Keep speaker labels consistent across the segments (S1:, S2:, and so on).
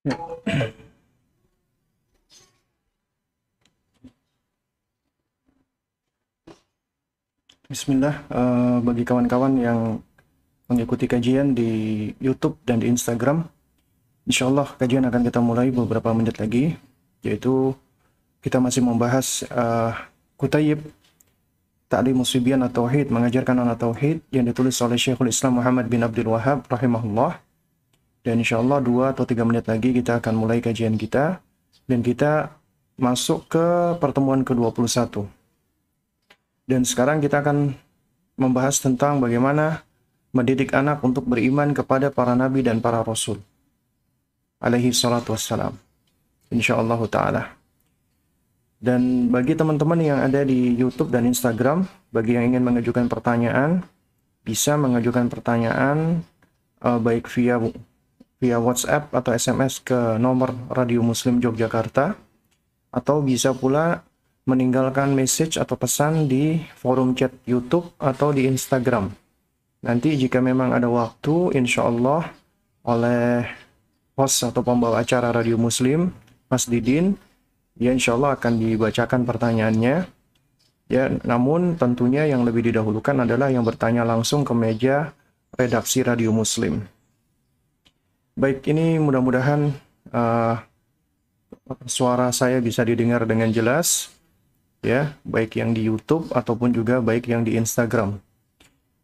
S1: Ya. Bismillah, uh, bagi kawan-kawan yang mengikuti kajian di YouTube dan di Instagram, insya Allah kajian akan kita mulai beberapa menit lagi, yaitu kita masih membahas uh, Kutayib Ta'lim Musibyan atau Tauhid, mengajarkan anak Tauhid yang ditulis oleh Syekhul Islam Muhammad bin Abdul Wahab rahimahullah. Dan insya Allah dua atau tiga menit lagi kita akan mulai kajian kita dan kita masuk ke pertemuan ke-21. Dan sekarang kita akan membahas tentang bagaimana mendidik anak untuk beriman kepada para nabi dan para rasul. Alaihi salatu wassalam. Insyaallah ta'ala. Dan bagi teman-teman yang ada di YouTube dan Instagram, bagi yang ingin mengajukan pertanyaan, bisa mengajukan pertanyaan uh, baik via via WhatsApp atau SMS ke nomor Radio Muslim Yogyakarta atau bisa pula meninggalkan message atau pesan di forum chat YouTube atau di Instagram. Nanti jika memang ada waktu, insya Allah oleh host atau pembawa acara Radio Muslim, Mas Didin, ya insya Allah akan dibacakan pertanyaannya. Ya, namun tentunya yang lebih didahulukan adalah yang bertanya langsung ke meja redaksi Radio Muslim. Baik, ini mudah-mudahan uh, suara saya bisa didengar dengan jelas ya, baik yang di YouTube ataupun juga baik yang di Instagram.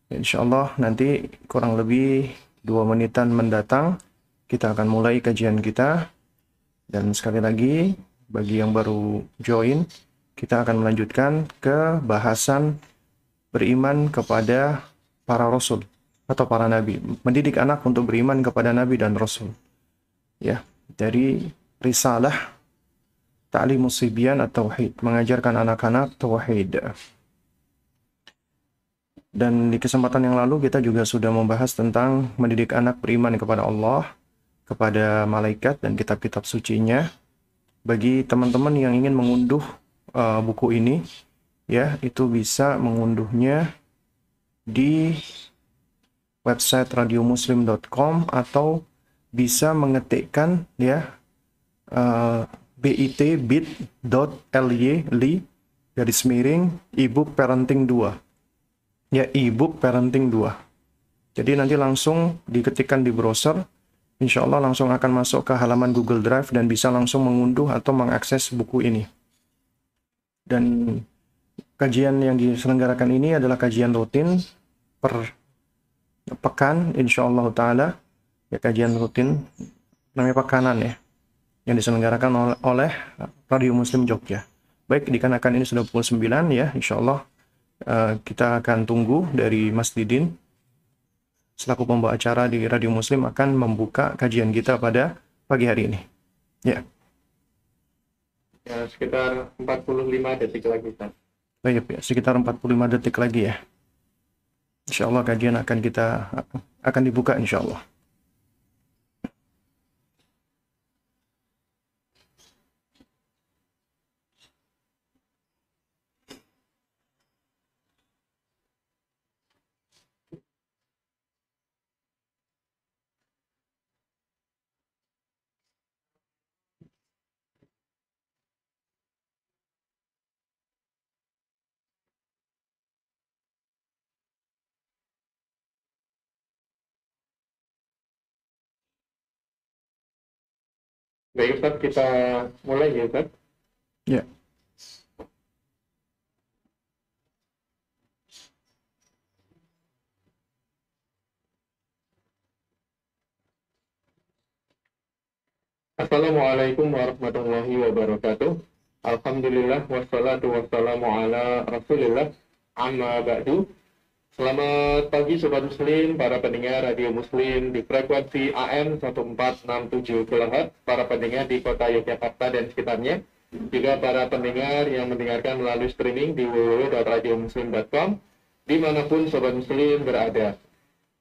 S1: Insya Allah nanti kurang lebih dua menitan mendatang kita akan mulai kajian kita. Dan sekali lagi, bagi yang baru join, kita akan melanjutkan ke bahasan beriman kepada para rasul atau para nabi. Mendidik anak untuk beriman kepada nabi dan rasul. Ya, dari risalah Ta'lim Musibyan atau Tauhid, mengajarkan anak-anak tauhid. Dan di kesempatan yang lalu kita juga sudah membahas tentang mendidik anak beriman kepada Allah, kepada malaikat dan kitab-kitab sucinya. Bagi teman-teman yang ingin mengunduh uh, buku ini, ya itu bisa mengunduhnya di website radiomuslim.com atau bisa mengetikkan ya uh, bit bit.ly li garis ebook parenting 2 ya ebook parenting 2 jadi nanti langsung diketikkan di browser. Insya Allah langsung akan masuk ke halaman Google Drive dan bisa langsung mengunduh atau mengakses buku ini. Dan kajian yang diselenggarakan ini adalah kajian rutin per pekan insya Allah taala ya kajian rutin namanya pekanan ya yang diselenggarakan oleh Radio Muslim Jogja. Baik, dikarenakan ini sudah pukul 9 ya, insya Allah uh, kita akan tunggu dari Mas Didin selaku pembawa acara di Radio Muslim akan membuka kajian kita pada pagi hari ini. Ya.
S2: Ya, sekitar 45 detik lagi, Pak.
S1: Baik, ya, sekitar 45 detik lagi ya. Insya Allah kajian akan kita akan dibuka insya Allah.
S2: Baik Ustaz, kita mulai ya Ustaz.
S1: Ya.
S2: Assalamualaikum warahmatullahi wabarakatuh. Alhamdulillah wassalatu wassalamu ala rasulillah amma ba'du. Selamat pagi Sobat Muslim, para pendengar Radio Muslim di frekuensi AM 1467 kHz, para pendengar di kota Yogyakarta dan sekitarnya, juga para pendengar yang mendengarkan melalui streaming di www.radiomuslim.com, di mana pun Sobat Muslim berada.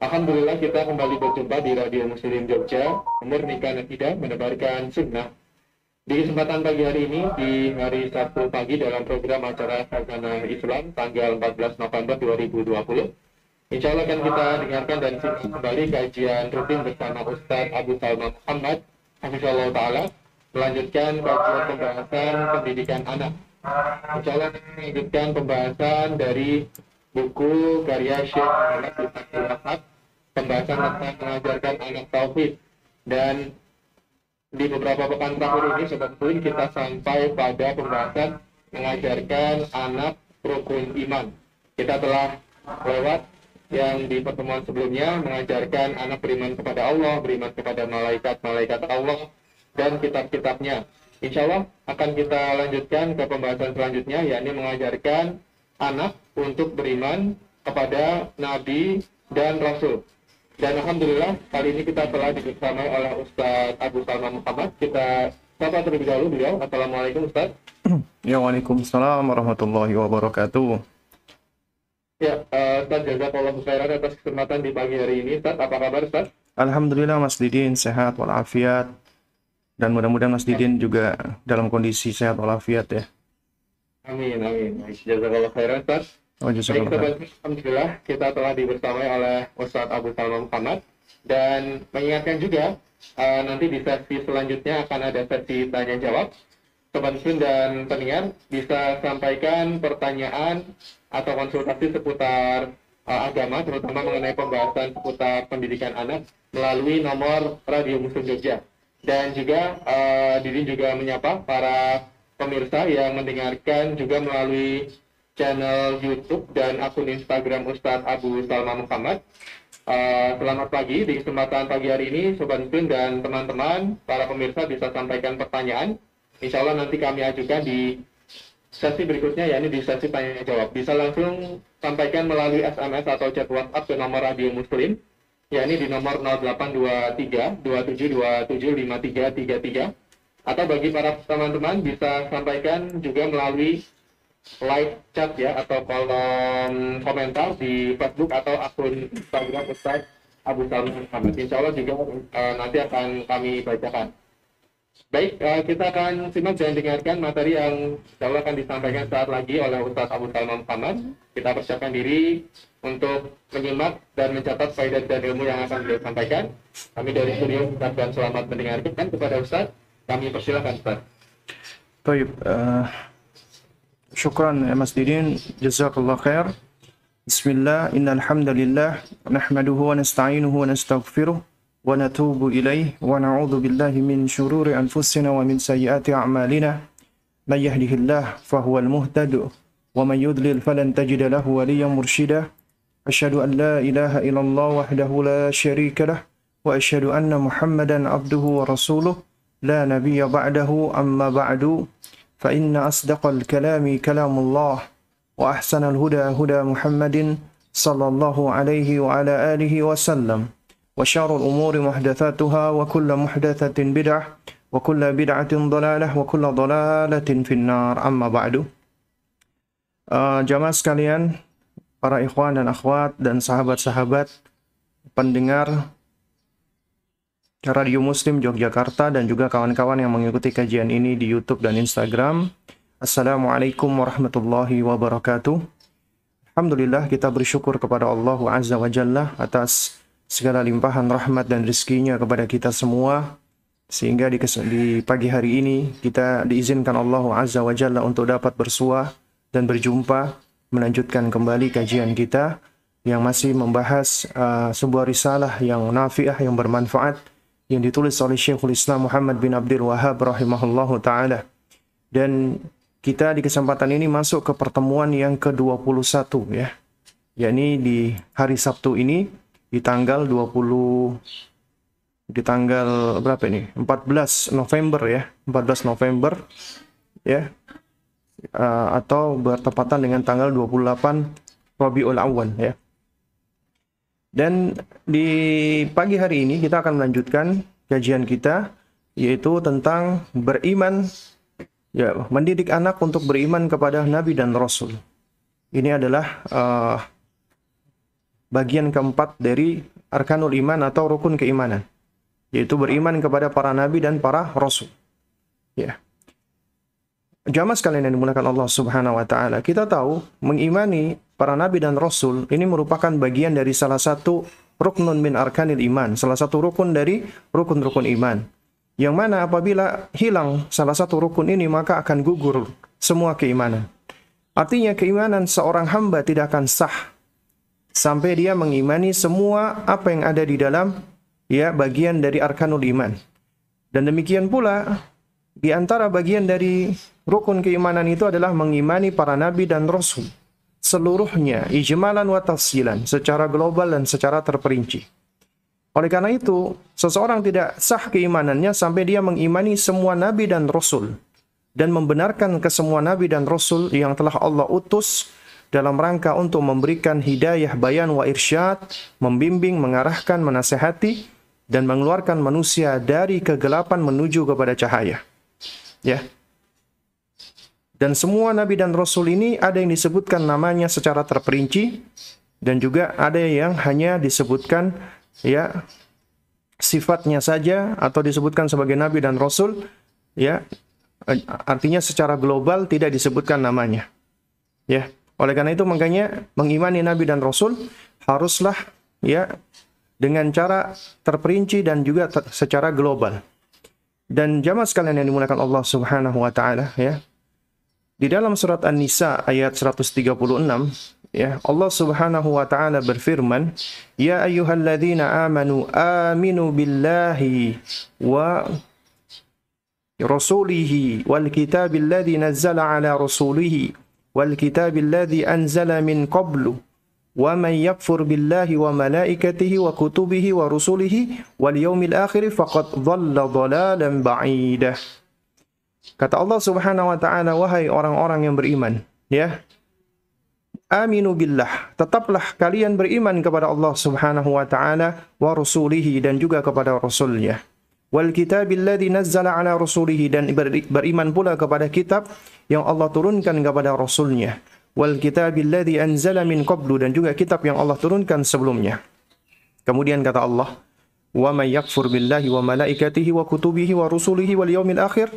S2: Alhamdulillah kita kembali berjumpa di Radio Muslim Jogja, memurnikan akidah, menebarkan sunnah, di kesempatan pagi hari ini, di hari Sabtu pagi dalam program acara Sarjana Islam tanggal 14 November 2020, insya Allah akan kita dengarkan dan simak kembali kajian rutin bersama Ustadz Abu Salman Muhammad Hafizallah Ta'ala melanjutkan kajian pembahasan pendidikan anak. Insya Allah melanjutkan pembahasan dari buku karya Syekh Muhammad Wahab pembahasan tentang mengajarkan anak tauhid dan di beberapa pekan terakhir ini sebetulnya kita sampai pada pembahasan mengajarkan anak rukun iman. Kita telah lewat yang di pertemuan sebelumnya mengajarkan anak beriman kepada Allah, beriman kepada malaikat-malaikat Allah dan kitab-kitabnya. Insya Allah akan kita lanjutkan ke pembahasan selanjutnya, yakni mengajarkan anak untuk beriman kepada Nabi dan Rasul. Dan Alhamdulillah kali ini kita telah dibersamai oleh Ustadz Abu Salma Muhammad. Kita sapa terlebih dahulu beliau. Assalamualaikum Ustadz.
S1: Ya, Waalaikumsalam warahmatullahi wabarakatuh.
S2: Ya, uh, Ustaz jazakallah khairan atas kesempatan di pagi hari ini. Ustaz, apa kabar Ustaz?
S1: Alhamdulillah Mas Didin sehat walafiat dan mudah-mudahan Mas Didin juga dalam kondisi sehat walafiat ya.
S2: Amin, amin. Jazakallah khairan Ustaz.
S1: Oh,
S2: Baik, sobat, Alhamdulillah kita telah dibersamai oleh Ustadz Abu Salman Muhammad. Dan mengingatkan juga uh, nanti di sesi selanjutnya akan ada sesi tanya jawab. Sobat Muslim dan pendengar bisa sampaikan pertanyaan atau konsultasi seputar uh, agama, terutama mengenai pembahasan seputar pendidikan anak melalui nomor Radio Muslim Jogja. Dan juga uh, Didi juga menyapa para pemirsa yang mendengarkan juga melalui channel YouTube dan akun Instagram Ustadz Abu Salma Muhammad. Uh, selamat pagi di kesempatan pagi hari ini Sobat Muslim dan teman-teman para pemirsa bisa sampaikan pertanyaan Insya Allah nanti kami ajukan di sesi berikutnya yakni di sesi tanya jawab. Bisa langsung sampaikan melalui SMS atau chat WhatsApp ke nomor Radio Muslim yakni di nomor 0823 27275333 atau bagi para teman-teman bisa sampaikan juga melalui live chat ya atau kolom komentar di Facebook atau akun Instagram Ustaz Abu Salman Muhammad. Insya Allah juga uh, nanti akan kami bacakan. Baik, uh, kita akan simak dan dengarkan materi yang insya Allah akan disampaikan saat lagi oleh Ustaz Abu Salman Muhammad. Kita persiapkan diri untuk menyimak dan mencatat faedah dan ilmu yang akan beliau sampaikan. Kami dari studio ucapkan selamat mendengarkan kepada Ustaz. Kami persilakan Ustaz.
S1: Baik, uh, syukran ya Mas Didin, jazakallah khair. Bismillah, innal hamdalillah, nahmaduhu wa nasta'inuhu wa nastaghfiruh. ونتوب إليه ونعوذ بالله من شرور أنفسنا ومن سيئات أعمالنا. من يهده الله فهو المهتد ومن يضلل فلن تجد له وليا مرشدا. أشهد أن لا إله إلا الله وحده لا شريك له وأشهد أن محمدا عبده ورسوله. لا نبي بعده. أما بعد. فإن أصدق الكلام كلام الله وأحسن الهدى هدى محمد صلى الله عليه وعلى آله وسلم وشر الأمور محدثاتها وكل محدثة بدعة وكل بدعة ضلالة وكل ضلالة في النار. أما بعد uh, jamaah sekalian para ikhwan dan akhwat dan sahabat-sahabat pendengar Radio Muslim Yogyakarta dan juga kawan-kawan yang mengikuti kajian ini di YouTube dan Instagram. Assalamualaikum warahmatullahi wabarakatuh. Alhamdulillah kita bersyukur kepada Allah Azza wa Jalla atas segala limpahan rahmat dan rezekinya kepada kita semua sehingga di, di pagi hari ini kita diizinkan Allah Azza wa Jalla untuk dapat bersuah dan berjumpa melanjutkan kembali kajian kita yang masih membahas uh, sebuah risalah yang nafiah yang bermanfaat yang ditulis oleh Syekhul Islam Muhammad bin Abdul Wahab rahimahullahu taala dan kita di kesempatan ini masuk ke pertemuan yang ke-21 ya yakni di hari Sabtu ini di tanggal 20 di tanggal berapa ini? 14 November ya. 14 November ya. Uh, atau bertepatan dengan tanggal 28 Rabiul Awal ya. Dan di pagi hari ini kita akan melanjutkan kajian kita yaitu tentang beriman ya mendidik anak untuk beriman kepada nabi dan rasul. Ini adalah uh, bagian keempat dari arkanul iman atau rukun keimanan yaitu beriman kepada para nabi dan para rasul ya Jamaah sekalian yang dimulakan Allah Subhanahu wa taala, kita tahu mengimani para nabi dan rasul ini merupakan bagian dari salah satu ruknun min arkanil iman, salah satu rukun dari rukun-rukun iman. Yang mana apabila hilang salah satu rukun ini maka akan gugur semua keimanan. Artinya keimanan seorang hamba tidak akan sah sampai dia mengimani semua apa yang ada di dalam ya bagian dari arkanul iman. Dan demikian pula di antara bagian dari rukun keimanan itu adalah mengimani para nabi dan rasul seluruhnya ijmalan wa tafsilan secara global dan secara terperinci. Oleh karena itu, seseorang tidak sah keimanannya sampai dia mengimani semua nabi dan rasul dan membenarkan ke semua nabi dan rasul yang telah Allah utus dalam rangka untuk memberikan hidayah bayan wa irsyad, membimbing, mengarahkan, menasehati dan mengeluarkan manusia dari kegelapan menuju kepada cahaya. Ya. Dan semua nabi dan rasul ini ada yang disebutkan namanya secara terperinci dan juga ada yang hanya disebutkan ya sifatnya saja atau disebutkan sebagai nabi dan rasul ya artinya secara global tidak disebutkan namanya ya. Oleh karena itu makanya mengimani nabi dan rasul haruslah ya dengan cara terperinci dan juga ter secara global. Dan jamaah sekalian yang dimuliakan Allah Subhanahu wa taala ya di dalam surat An-Nisa ayat 136 ya Allah Subhanahu wa taala berfirman ya ayyuhalladzina amanu aminu billahi wa rasulihi wal kitabil ladzi nazzala ala rasulihi wal kitabil ladzi anzala min qablu wa man yakfur billahi wa malaikatihi wa kutubihi wa rusulihi Kata Allah Subhanahu wa taala, wahai orang-orang yang beriman, ya. Aminu billah, tetaplah kalian beriman kepada Allah Subhanahu wa taala wa rasulihi dan juga kepada rasulnya. Wal kitabil ladzi nazzala ala rasulihi dan beriman pula kepada kitab yang Allah turunkan kepada rasulnya. Wal kitabil ladzi anzala min qablu dan juga kitab yang Allah turunkan sebelumnya. Kemudian kata Allah, "Wa may yakfur billahi wa malaikatihi wa kutubihi wa rusulihi wal yaumil akhir"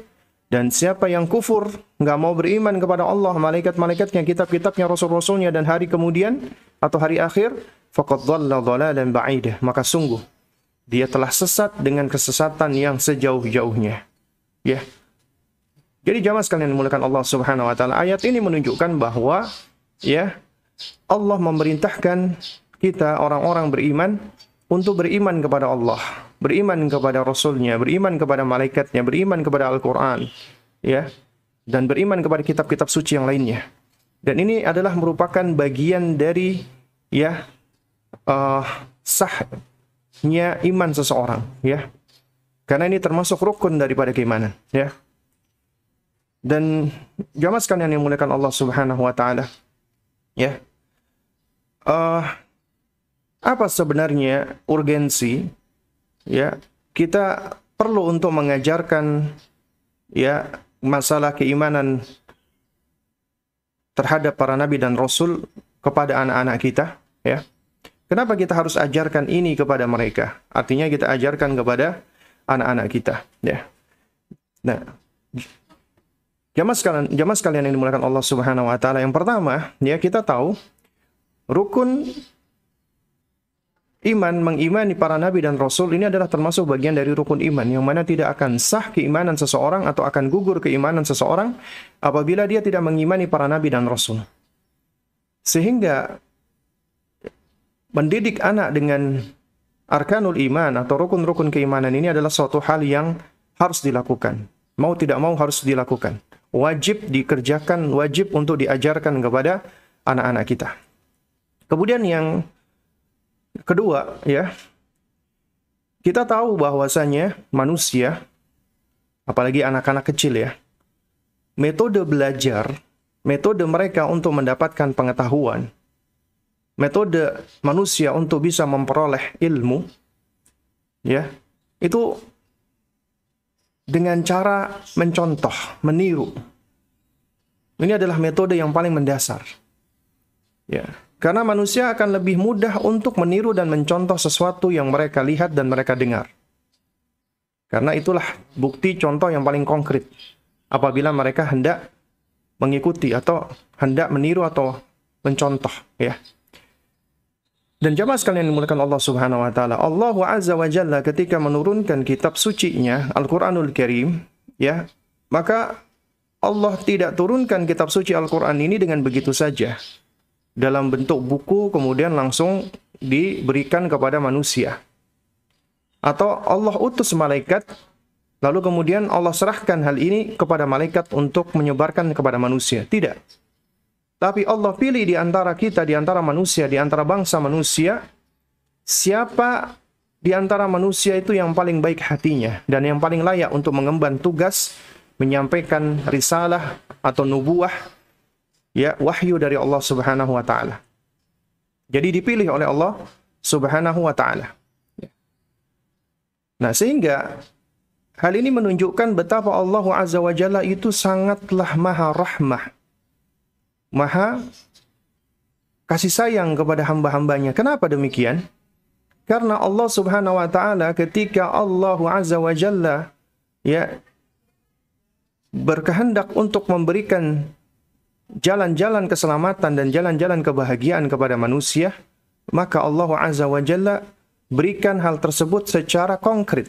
S1: Dan siapa yang kufur, nggak mau beriman kepada Allah, malaikat-malaikatnya, kitab-kitabnya, rasul-rasulnya, dan hari kemudian atau hari akhir, faqad dhalla dhalalan ba'idah. Maka sungguh dia telah sesat dengan kesesatan yang sejauh-jauhnya. Ya. Jadi jamaah sekalian dimulakan Allah Subhanahu wa taala, ayat ini menunjukkan bahwa ya Allah memerintahkan kita orang-orang beriman untuk beriman kepada Allah, beriman kepada Rasulnya, beriman kepada malaikatnya, beriman kepada Al-Quran, ya, dan beriman kepada kitab-kitab suci yang lainnya. Dan ini adalah merupakan bagian dari ya uh, sahnya iman seseorang, ya, karena ini termasuk rukun daripada keimanan, ya. Dan jamaah sekalian yang muliakan Allah Subhanahu wa taala, ya. Uh, apa sebenarnya urgensi ya kita perlu untuk mengajarkan ya masalah keimanan terhadap para nabi dan rasul kepada anak-anak kita ya. Kenapa kita harus ajarkan ini kepada mereka? Artinya kita ajarkan kepada anak-anak kita ya. Nah jamaah sekalian jamaah sekalian yang dimulakan Allah Subhanahu wa taala yang pertama ya kita tahu rukun iman mengimani para nabi dan rasul ini adalah termasuk bagian dari rukun iman yang mana tidak akan sah keimanan seseorang atau akan gugur keimanan seseorang apabila dia tidak mengimani para nabi dan rasul. Sehingga mendidik anak dengan arkanul iman atau rukun-rukun keimanan ini adalah suatu hal yang harus dilakukan. Mau tidak mau harus dilakukan. Wajib dikerjakan, wajib untuk diajarkan kepada anak-anak kita. Kemudian yang Kedua, ya. Kita tahu bahwasanya manusia apalagi anak-anak kecil ya. Metode belajar, metode mereka untuk mendapatkan pengetahuan, metode manusia untuk bisa memperoleh ilmu ya, itu dengan cara mencontoh, meniru. Ini adalah metode yang paling mendasar. Ya, karena manusia akan lebih mudah untuk meniru dan mencontoh sesuatu yang mereka lihat dan mereka dengar. Karena itulah bukti contoh yang paling konkret. Apabila mereka hendak mengikuti atau hendak meniru atau mencontoh, ya. Dan jamaah sekalian dimuliakan Allah Subhanahu wa taala, Allah Azza wa Jalla ketika menurunkan kitab suci-Nya Al-Qur'anul Karim, ya, maka Allah tidak turunkan kitab suci Al-Qur'an ini dengan begitu saja dalam bentuk buku kemudian langsung diberikan kepada manusia. Atau Allah utus malaikat lalu kemudian Allah serahkan hal ini kepada malaikat untuk menyebarkan kepada manusia. Tidak. Tapi Allah pilih di antara kita, di antara manusia, di antara bangsa manusia, siapa di antara manusia itu yang paling baik hatinya dan yang paling layak untuk mengemban tugas menyampaikan risalah atau nubuah ya wahyu dari Allah Subhanahu wa taala. Jadi dipilih oleh Allah Subhanahu wa taala. Nah, sehingga hal ini menunjukkan betapa Allah Azza wa Jalla itu sangatlah maha rahmah maha kasih sayang kepada hamba-hambanya. Kenapa demikian? Karena Allah Subhanahu wa taala ketika Allah Azza wa Jalla ya berkehendak untuk memberikan jalan-jalan keselamatan dan jalan-jalan kebahagiaan kepada manusia, maka Allah Azza wa Jalla berikan hal tersebut secara konkret.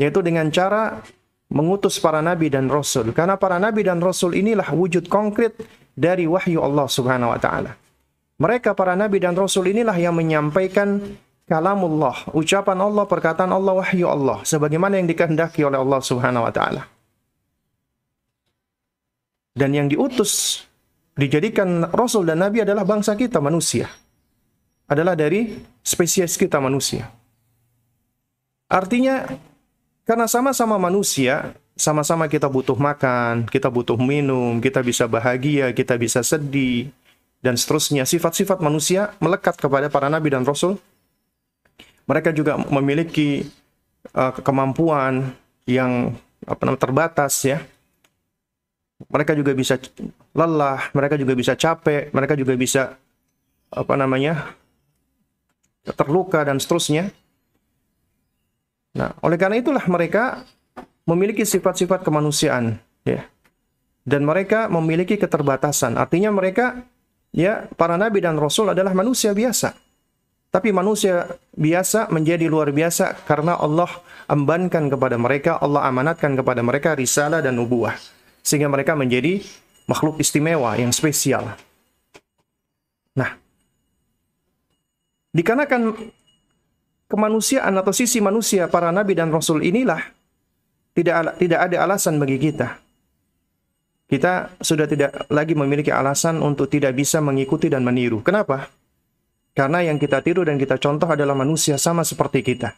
S1: Yaitu dengan cara mengutus para nabi dan rasul. Karena para nabi dan rasul inilah wujud konkret dari wahyu Allah Subhanahu wa taala. Mereka para nabi dan rasul inilah yang menyampaikan kalamullah, ucapan Allah, perkataan Allah, wahyu Allah sebagaimana yang dikehendaki oleh Allah Subhanahu wa taala. Dan yang diutus dijadikan rasul dan nabi adalah bangsa kita manusia. Adalah dari spesies kita manusia. Artinya karena sama-sama manusia, sama-sama kita butuh makan, kita butuh minum, kita bisa bahagia, kita bisa sedih, dan seterusnya. Sifat-sifat manusia melekat kepada para nabi dan rasul. Mereka juga memiliki uh, kemampuan yang apa namanya terbatas ya. Mereka juga bisa lelah, mereka juga bisa capek, mereka juga bisa apa namanya terluka dan seterusnya. Nah, oleh karena itulah mereka memiliki sifat-sifat kemanusiaan ya. Dan mereka memiliki keterbatasan. Artinya mereka ya para nabi dan rasul adalah manusia biasa. Tapi manusia biasa menjadi luar biasa karena Allah embankan kepada mereka Allah amanatkan kepada mereka risalah dan nubuah sehingga mereka menjadi makhluk istimewa yang spesial nah dikarenakan kemanusiaan atau sisi manusia para nabi dan rasul inilah tidak tidak ada alasan bagi kita. Kita sudah tidak lagi memiliki alasan untuk tidak bisa mengikuti dan meniru. Kenapa? Karena yang kita tiru dan kita contoh adalah manusia sama seperti kita.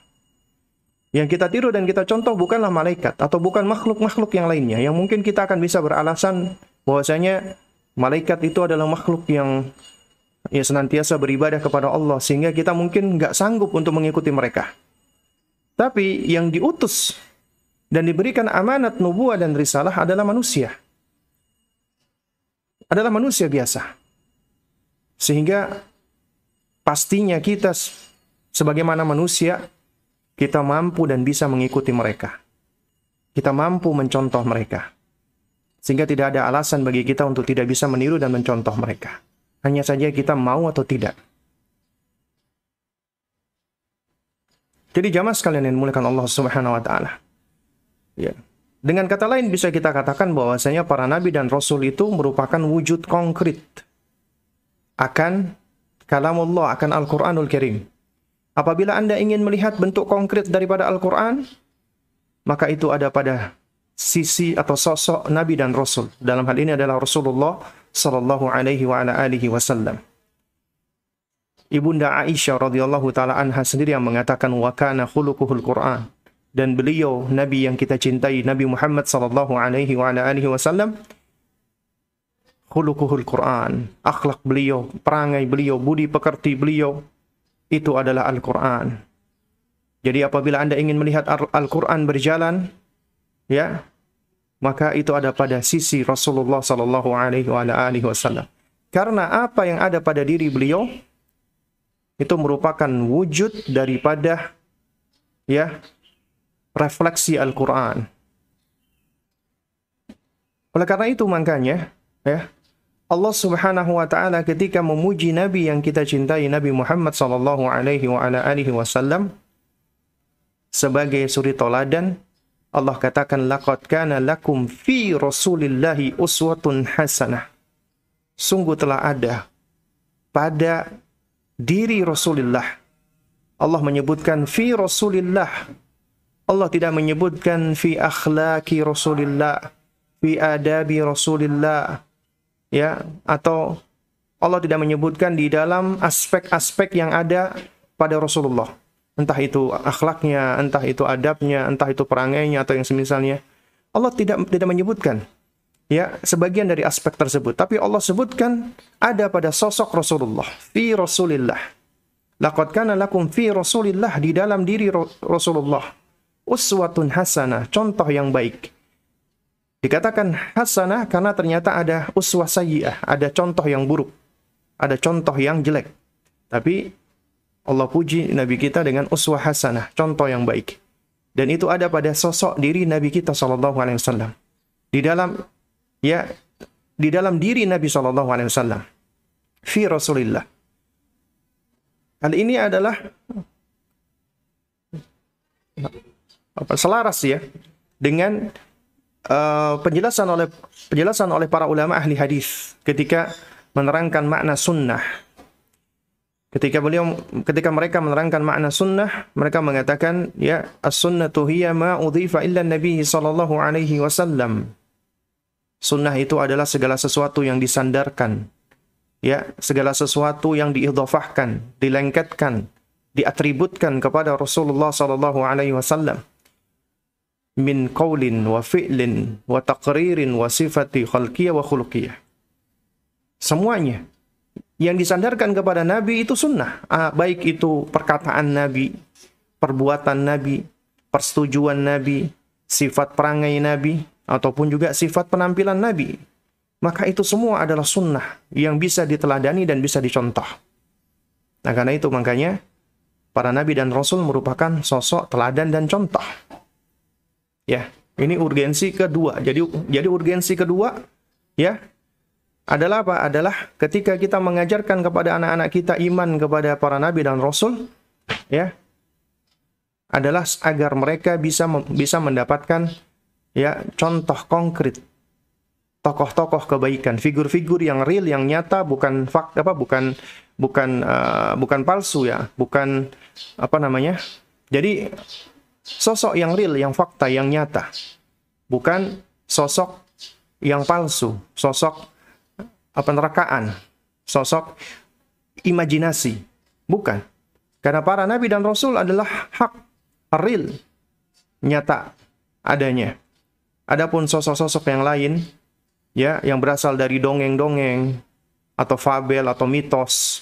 S1: Yang kita tiru dan kita contoh bukanlah malaikat atau bukan makhluk-makhluk yang lainnya. Yang mungkin kita akan bisa beralasan bahwasanya malaikat itu adalah makhluk yang ya senantiasa beribadah kepada Allah sehingga kita mungkin nggak sanggup untuk mengikuti mereka. Tapi yang diutus dan diberikan amanat nubuah dan risalah adalah manusia. Adalah manusia biasa. Sehingga pastinya kita sebagaimana manusia kita mampu dan bisa mengikuti mereka. Kita mampu mencontoh mereka. Sehingga tidak ada alasan bagi kita untuk tidak bisa meniru dan mencontoh mereka. Hanya saja kita mau atau tidak. Jadi jamaah sekalian yang dimuliakan Allah Subhanahu wa taala. Ya. Dengan kata lain bisa kita katakan bahwasanya para nabi dan rasul itu merupakan wujud konkret akan kalamullah, akan Al-Qur'anul Karim. Apabila Anda ingin melihat bentuk konkret daripada Al-Qur'an, maka itu ada pada sisi atau sosok nabi dan rasul. Dalam hal ini adalah Rasulullah sallallahu alaihi wa ala alihi wasallam. Ibunda Aisyah radhiyallahu taala anha sendiri yang mengatakan wa kana khuluquhul Qur'an dan beliau nabi yang kita cintai Nabi Muhammad sallallahu alaihi wa alihi wasallam khuluquhul Quran akhlak beliau perangai beliau budi pekerti beliau itu adalah Al-Qur'an jadi apabila Anda ingin melihat Al-Qur'an berjalan ya maka itu ada pada sisi Rasulullah sallallahu alaihi wasallam karena apa yang ada pada diri beliau itu merupakan wujud daripada ya refleksi Al-Quran. Oleh karena itu makanya, ya, Allah Subhanahu wa taala ketika memuji nabi yang kita cintai Nabi Muhammad sallallahu alaihi wa ala alihi wasallam sebagai suri toladan Allah katakan laqad kana lakum fi rasulillahi uswatun hasanah. Sungguh telah ada pada diri Rasulullah. Allah menyebutkan fi Rasulillah. Allah tidak menyebutkan fi akhlaki Rasulillah fi adabi Rasulillah ya atau Allah tidak menyebutkan di dalam aspek-aspek yang ada pada Rasulullah. Entah itu akhlaknya, entah itu adabnya, entah itu perangainya atau yang semisalnya. Allah tidak tidak menyebutkan ya sebagian dari aspek tersebut, tapi Allah sebutkan ada pada sosok Rasulullah, fi Rasulillah. Laqad kana lakum fi Rasulillah di dalam diri Rasulullah uswatun hasanah, contoh yang baik. Dikatakan hasanah karena ternyata ada uswah sayyi'ah, ada contoh yang buruk, ada contoh yang jelek. Tapi Allah puji Nabi kita dengan uswah hasanah, contoh yang baik. Dan itu ada pada sosok diri Nabi kita Shallallahu Alaihi Wasallam. Di dalam ya di dalam diri Nabi Shallallahu Alaihi Wasallam. Fi Rasulillah. Hal ini adalah apa selaras ya dengan uh, penjelasan oleh penjelasan oleh para ulama ahli hadis ketika menerangkan makna sunnah. Ketika beliau ketika mereka menerangkan makna sunnah, mereka mengatakan ya as-sunnatu hiya ma udhifa illa nabi sallallahu alaihi wasallam. Sunnah itu adalah segala sesuatu yang disandarkan. Ya, segala sesuatu yang diidhafahkan, dilengketkan, diatributkan kepada Rasulullah sallallahu alaihi wasallam min qaulin wa fi'lin wa taqririn wa sifati khalqiyah wa khuluqiyah. Semuanya yang disandarkan kepada Nabi itu sunnah. Ah, baik itu perkataan Nabi, perbuatan Nabi, persetujuan Nabi, sifat perangai Nabi, ataupun juga sifat penampilan Nabi. Maka itu semua adalah sunnah yang bisa diteladani dan bisa dicontoh. Nah karena itu makanya para Nabi dan Rasul merupakan sosok teladan dan contoh. Ya, ini urgensi kedua. Jadi jadi urgensi kedua ya adalah apa? Adalah ketika kita mengajarkan kepada anak-anak kita iman kepada para nabi dan rasul ya adalah agar mereka bisa bisa mendapatkan ya contoh konkret tokoh-tokoh kebaikan, figur-figur yang real, yang nyata, bukan fak apa, bukan bukan uh, bukan palsu ya, bukan apa namanya. Jadi Sosok yang real, yang fakta, yang nyata. Bukan sosok yang palsu, sosok apa nerakaan, sosok imajinasi. Bukan. Karena para nabi dan rasul adalah hak, real, nyata adanya. Adapun sosok-sosok yang lain ya yang berasal dari dongeng-dongeng atau fabel atau mitos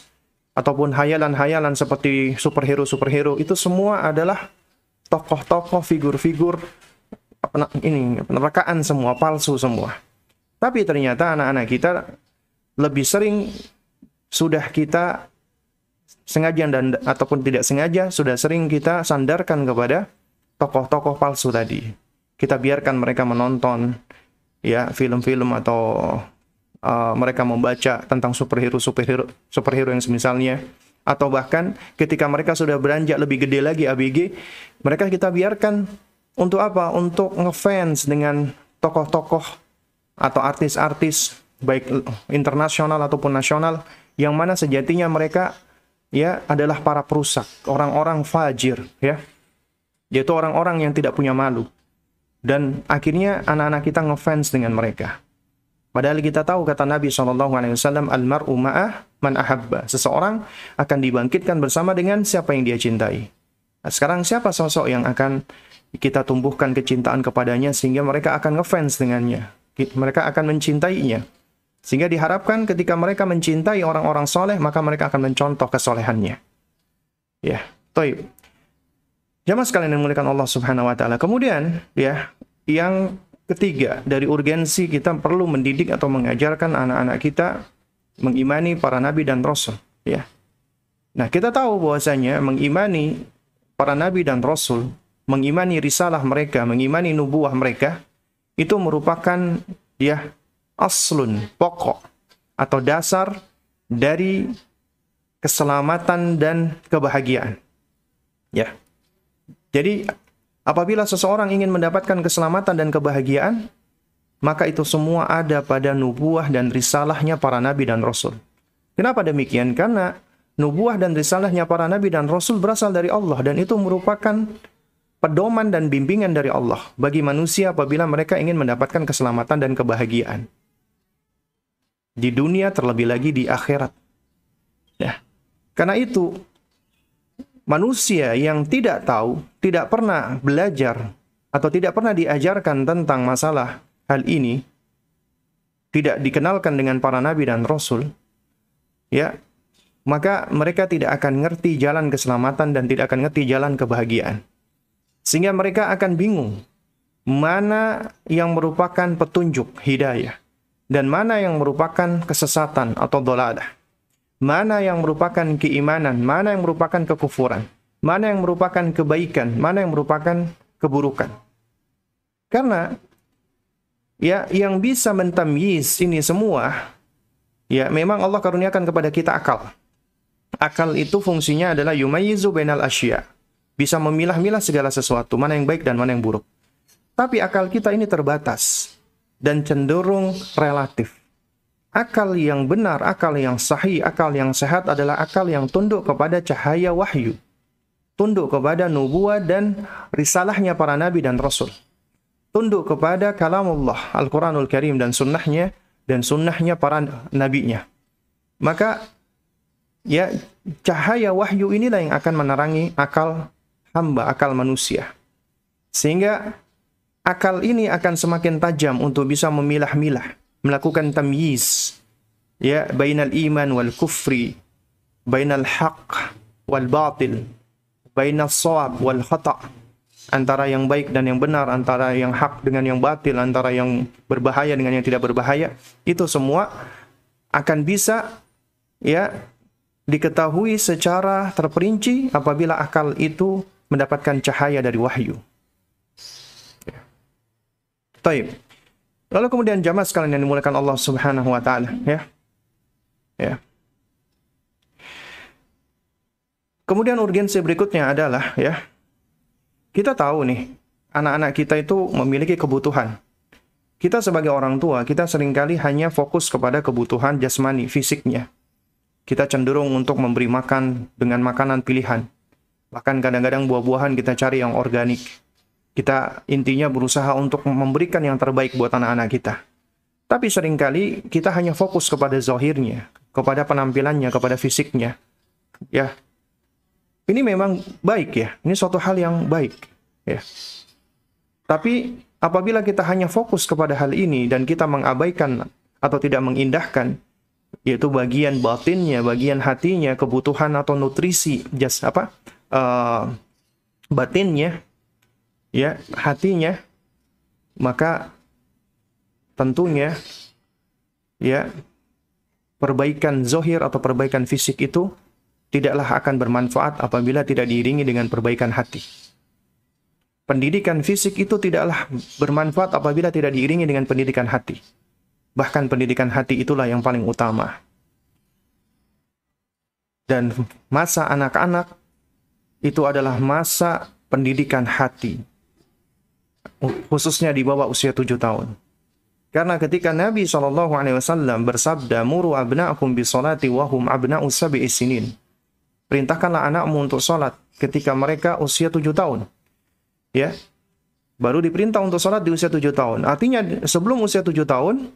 S1: ataupun hayalan-hayalan seperti superhero-superhero itu semua adalah tokoh-tokoh, figur-figur ini penerkaan semua palsu semua. Tapi ternyata anak-anak kita lebih sering sudah kita sengaja dan ataupun tidak sengaja sudah sering kita sandarkan kepada tokoh-tokoh palsu tadi. Kita biarkan mereka menonton ya film-film atau uh, mereka membaca tentang superhero superhero superhero yang semisalnya atau bahkan ketika mereka sudah beranjak lebih gede lagi ABG, mereka kita biarkan untuk apa? Untuk ngefans dengan tokoh-tokoh atau artis-artis baik internasional ataupun nasional yang mana sejatinya mereka ya adalah para perusak, orang-orang fajir ya. Yaitu orang-orang yang tidak punya malu. Dan akhirnya anak-anak kita ngefans dengan mereka. Padahal kita tahu kata Nabi SAW, Al-mar'u ma'ah man ahabba. Seseorang akan dibangkitkan bersama dengan siapa yang dia cintai. Nah, sekarang siapa sosok yang akan kita tumbuhkan kecintaan kepadanya sehingga mereka akan ngefans dengannya. Mereka akan mencintainya. Sehingga diharapkan ketika mereka mencintai orang-orang soleh, maka mereka akan mencontoh kesolehannya. Ya, toib. Jamaah sekalian yang memuliakan Allah Subhanahu wa taala. Kemudian, ya, yang Ketiga, dari urgensi kita perlu mendidik atau mengajarkan anak-anak kita mengimani para nabi dan rasul, ya. Nah, kita tahu bahwasanya mengimani para nabi dan rasul, mengimani risalah mereka, mengimani nubuah mereka itu merupakan ya aslun, pokok atau dasar dari keselamatan dan kebahagiaan. Ya. Jadi apabila seseorang ingin mendapatkan keselamatan dan kebahagiaan, maka itu semua ada pada nubuah dan risalahnya para nabi dan rasul. Kenapa demikian? Karena nubuah dan risalahnya para nabi dan rasul berasal dari Allah dan itu merupakan pedoman dan bimbingan dari Allah bagi manusia apabila mereka ingin mendapatkan keselamatan dan kebahagiaan. Di dunia terlebih lagi di akhirat. Ya. Karena itu manusia yang tidak tahu, tidak pernah belajar atau tidak pernah diajarkan tentang masalah hal ini, tidak dikenalkan dengan para nabi dan rasul, ya, maka mereka tidak akan ngerti jalan keselamatan dan tidak akan ngerti jalan kebahagiaan. Sehingga mereka akan bingung mana yang merupakan petunjuk hidayah dan mana yang merupakan kesesatan atau dolalah. Mana yang merupakan keimanan, mana yang merupakan kekufuran, mana yang merupakan kebaikan, mana yang merupakan keburukan. Karena ya yang bisa mentamyiz ini semua ya memang Allah karuniakan kepada kita akal. Akal itu fungsinya adalah yumayizu bainal asya bisa memilah-milah segala sesuatu, mana yang baik dan mana yang buruk. Tapi akal kita ini terbatas dan cenderung relatif. Akal yang benar, akal yang sahih, akal yang sehat adalah akal yang tunduk kepada cahaya wahyu. Tunduk kepada nubuah dan risalahnya para nabi dan rasul. Tunduk kepada kalamullah, Al-Quranul Karim dan sunnahnya, dan sunnahnya para nabinya. Maka ya cahaya wahyu inilah yang akan menerangi akal hamba akal manusia. Sehingga akal ini akan semakin tajam untuk bisa memilah-milah, melakukan tamyiz ya bainal iman wal kufri, bainal haq wal batil, bainal shawab wal khata' antara yang baik dan yang benar, antara yang hak dengan yang batil, antara yang berbahaya dengan yang tidak berbahaya, itu semua akan bisa ya diketahui secara terperinci apabila akal itu mendapatkan cahaya dari wahyu. Ya. Taib. Lalu kemudian jamaah sekalian yang dimulakan Allah Subhanahu wa taala, ya. Ya. Kemudian urgensi berikutnya adalah ya. Kita tahu nih, anak-anak kita itu memiliki kebutuhan. Kita sebagai orang tua, kita sering kali hanya fokus kepada kebutuhan jasmani, fisiknya. Kita cenderung untuk memberi makan dengan makanan pilihan Bahkan kadang-kadang buah-buahan kita cari yang organik. Kita intinya berusaha untuk memberikan yang terbaik buat anak-anak kita. Tapi sering kali kita hanya fokus kepada zohirnya, kepada penampilannya, kepada fisiknya. Ya, ini memang baik ya. Ini suatu hal yang baik. Ya. Tapi apabila kita hanya fokus kepada hal ini dan kita mengabaikan atau tidak mengindahkan yaitu bagian batinnya, bagian hatinya, kebutuhan atau nutrisi jas apa uh, batinnya, ya hatinya, maka tentunya ya perbaikan zohir atau perbaikan fisik itu tidaklah akan bermanfaat apabila tidak diiringi dengan perbaikan hati. Pendidikan fisik itu tidaklah bermanfaat apabila tidak diiringi dengan pendidikan hati. Bahkan pendidikan hati itulah yang paling utama. Dan masa anak-anak itu adalah masa pendidikan hati. Khususnya di bawah usia tujuh tahun. Karena ketika Nabi SAW bersabda, Muru abna'akum bisolati wahum abna'u sabi'i sinin. Perintahkanlah anakmu untuk sholat ketika mereka usia tujuh tahun. Ya, baru diperintah untuk sholat di usia tujuh tahun. Artinya sebelum usia tujuh tahun,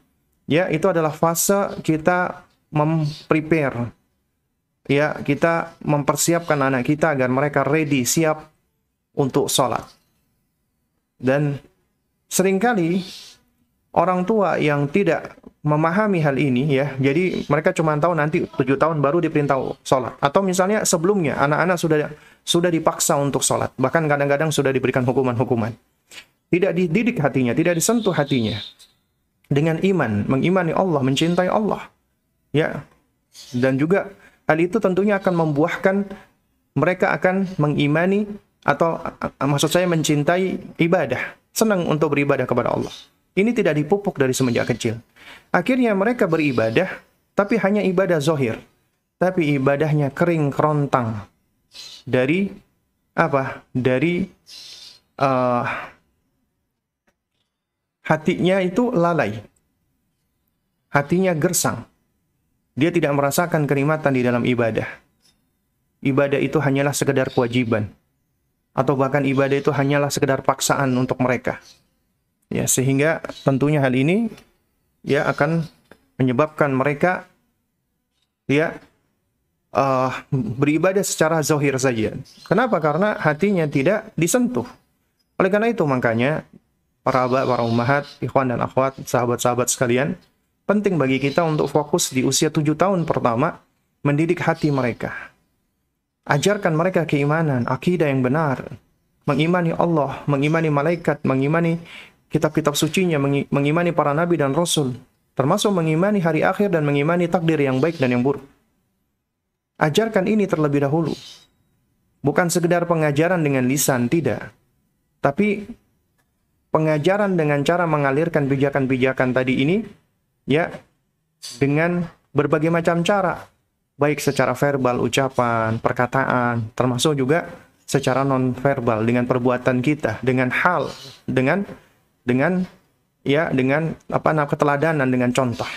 S1: ya itu adalah fase kita memprepare ya kita mempersiapkan anak kita agar mereka ready siap untuk sholat dan sering kali orang tua yang tidak memahami hal ini ya jadi mereka cuma tahu nanti tujuh tahun baru diperintah sholat. Atau misalnya sebelumnya anak-anak sudah sudah dipaksa untuk sholat. Bahkan kadang-kadang sudah diberikan hukuman-hukuman. Tidak dididik hatinya tidak disentuh hatinya dengan iman mengimani Allah mencintai Allah ya. Dan juga hal itu tentunya akan membuahkan mereka akan mengimani atau maksud saya mencintai ibadah, senang untuk beribadah kepada Allah. Ini tidak dipupuk dari semenjak kecil. Akhirnya mereka beribadah tapi hanya ibadah zohir. Tapi ibadahnya kering kerontang dari apa? Dari uh, hatinya itu lalai. Hatinya gersang. Dia tidak merasakan kenikmatan di dalam ibadah. Ibadah itu hanyalah sekedar kewajiban. Atau bahkan ibadah itu hanyalah sekedar paksaan untuk mereka. Ya, sehingga tentunya hal ini ya akan menyebabkan mereka ya uh, beribadah secara zahir saja. Kenapa? Karena hatinya tidak disentuh. Oleh karena itu makanya para abah, para ummahat, ikhwan dan akhwat, sahabat-sahabat sekalian, penting bagi kita untuk fokus di usia tujuh tahun pertama mendidik hati mereka. Ajarkan mereka keimanan, akidah yang benar, mengimani Allah, mengimani malaikat, mengimani kitab-kitab sucinya, mengimani para nabi dan rasul, termasuk mengimani hari akhir dan mengimani takdir yang baik dan yang buruk. Ajarkan ini terlebih dahulu. Bukan sekedar pengajaran dengan lisan, tidak. Tapi pengajaran dengan cara mengalirkan pijakan-pijakan tadi ini, ya, dengan berbagai macam cara. Baik secara verbal, ucapan, perkataan, termasuk juga secara non-verbal, dengan perbuatan kita, dengan hal, dengan dengan ya dengan apa namanya keteladanan dengan contoh.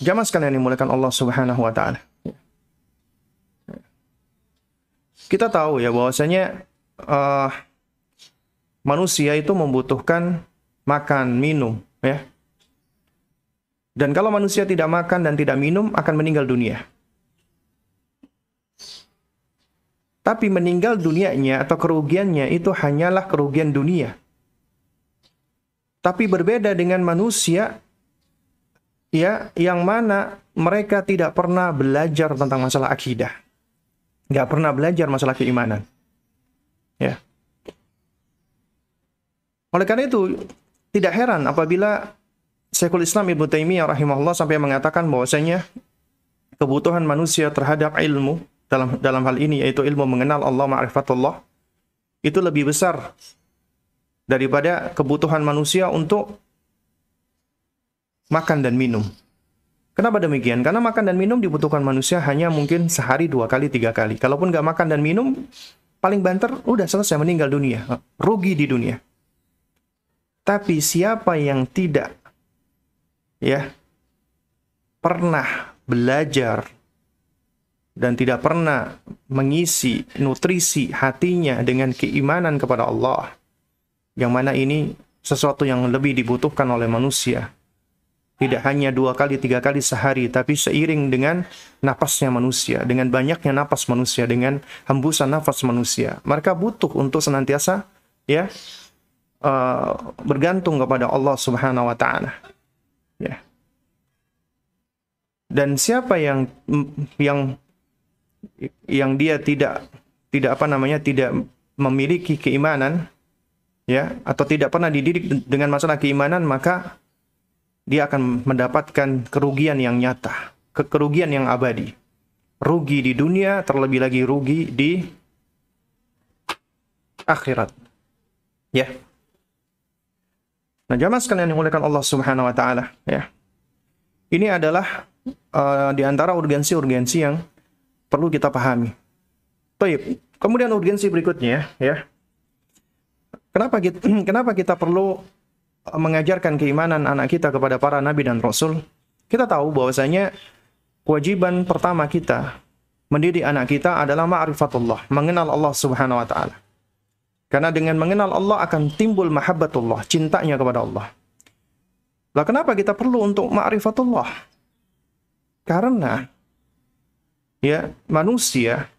S1: Jamaah sekalian yang dimuliakan Allah Subhanahu wa taala. Kita tahu ya bahwasanya uh, manusia itu membutuhkan makan, minum, ya. Dan kalau manusia tidak makan dan tidak minum akan meninggal dunia. Tapi meninggal dunianya atau kerugiannya itu hanyalah kerugian dunia. Tapi berbeda dengan manusia ya yang mana mereka tidak pernah belajar tentang masalah akidah. Nggak pernah belajar masalah keimanan. Ya. Oleh karena itu, tidak heran apabila Syekhul Islam Ibnu Taimiyah rahimahullah sampai mengatakan bahwasanya kebutuhan manusia terhadap ilmu dalam dalam hal ini yaitu ilmu mengenal Allah ma'rifatullah itu lebih besar daripada kebutuhan manusia untuk makan dan minum. Kenapa demikian? Karena makan dan minum dibutuhkan manusia hanya mungkin sehari dua kali, tiga kali. Kalaupun nggak makan dan minum, paling banter udah selesai meninggal dunia. Rugi di dunia. Tapi siapa yang tidak ya pernah belajar dan tidak pernah mengisi nutrisi hatinya dengan keimanan kepada Allah yang mana ini sesuatu yang lebih dibutuhkan oleh manusia tidak hanya dua kali, tiga kali sehari, tapi seiring dengan napasnya manusia, dengan banyaknya napas manusia, dengan hembusan nafas manusia. Mereka butuh untuk senantiasa ya uh, bergantung kepada Allah Subhanahu wa taala. Ya. Dan siapa yang yang yang dia tidak tidak apa namanya tidak memiliki keimanan ya atau tidak pernah dididik dengan masalah keimanan maka dia akan mendapatkan kerugian yang nyata, ke kerugian yang abadi. Rugi di dunia, terlebih lagi rugi di akhirat. Ya. Nah, jamaah sekalian yang dimuliakan Allah Subhanahu wa taala, ya. Ini adalah uh, di antara urgensi-urgensi yang perlu kita pahami. Baik, kemudian urgensi berikutnya ya. Kenapa kita kenapa kita perlu mengajarkan keimanan anak kita kepada para nabi dan rasul, kita tahu bahwasanya kewajiban pertama kita mendidik anak kita adalah ma'rifatullah, mengenal Allah Subhanahu wa taala. Karena dengan mengenal Allah akan timbul mahabbatullah, cintanya kepada Allah. Lah kenapa kita perlu untuk ma'rifatullah? Karena ya manusia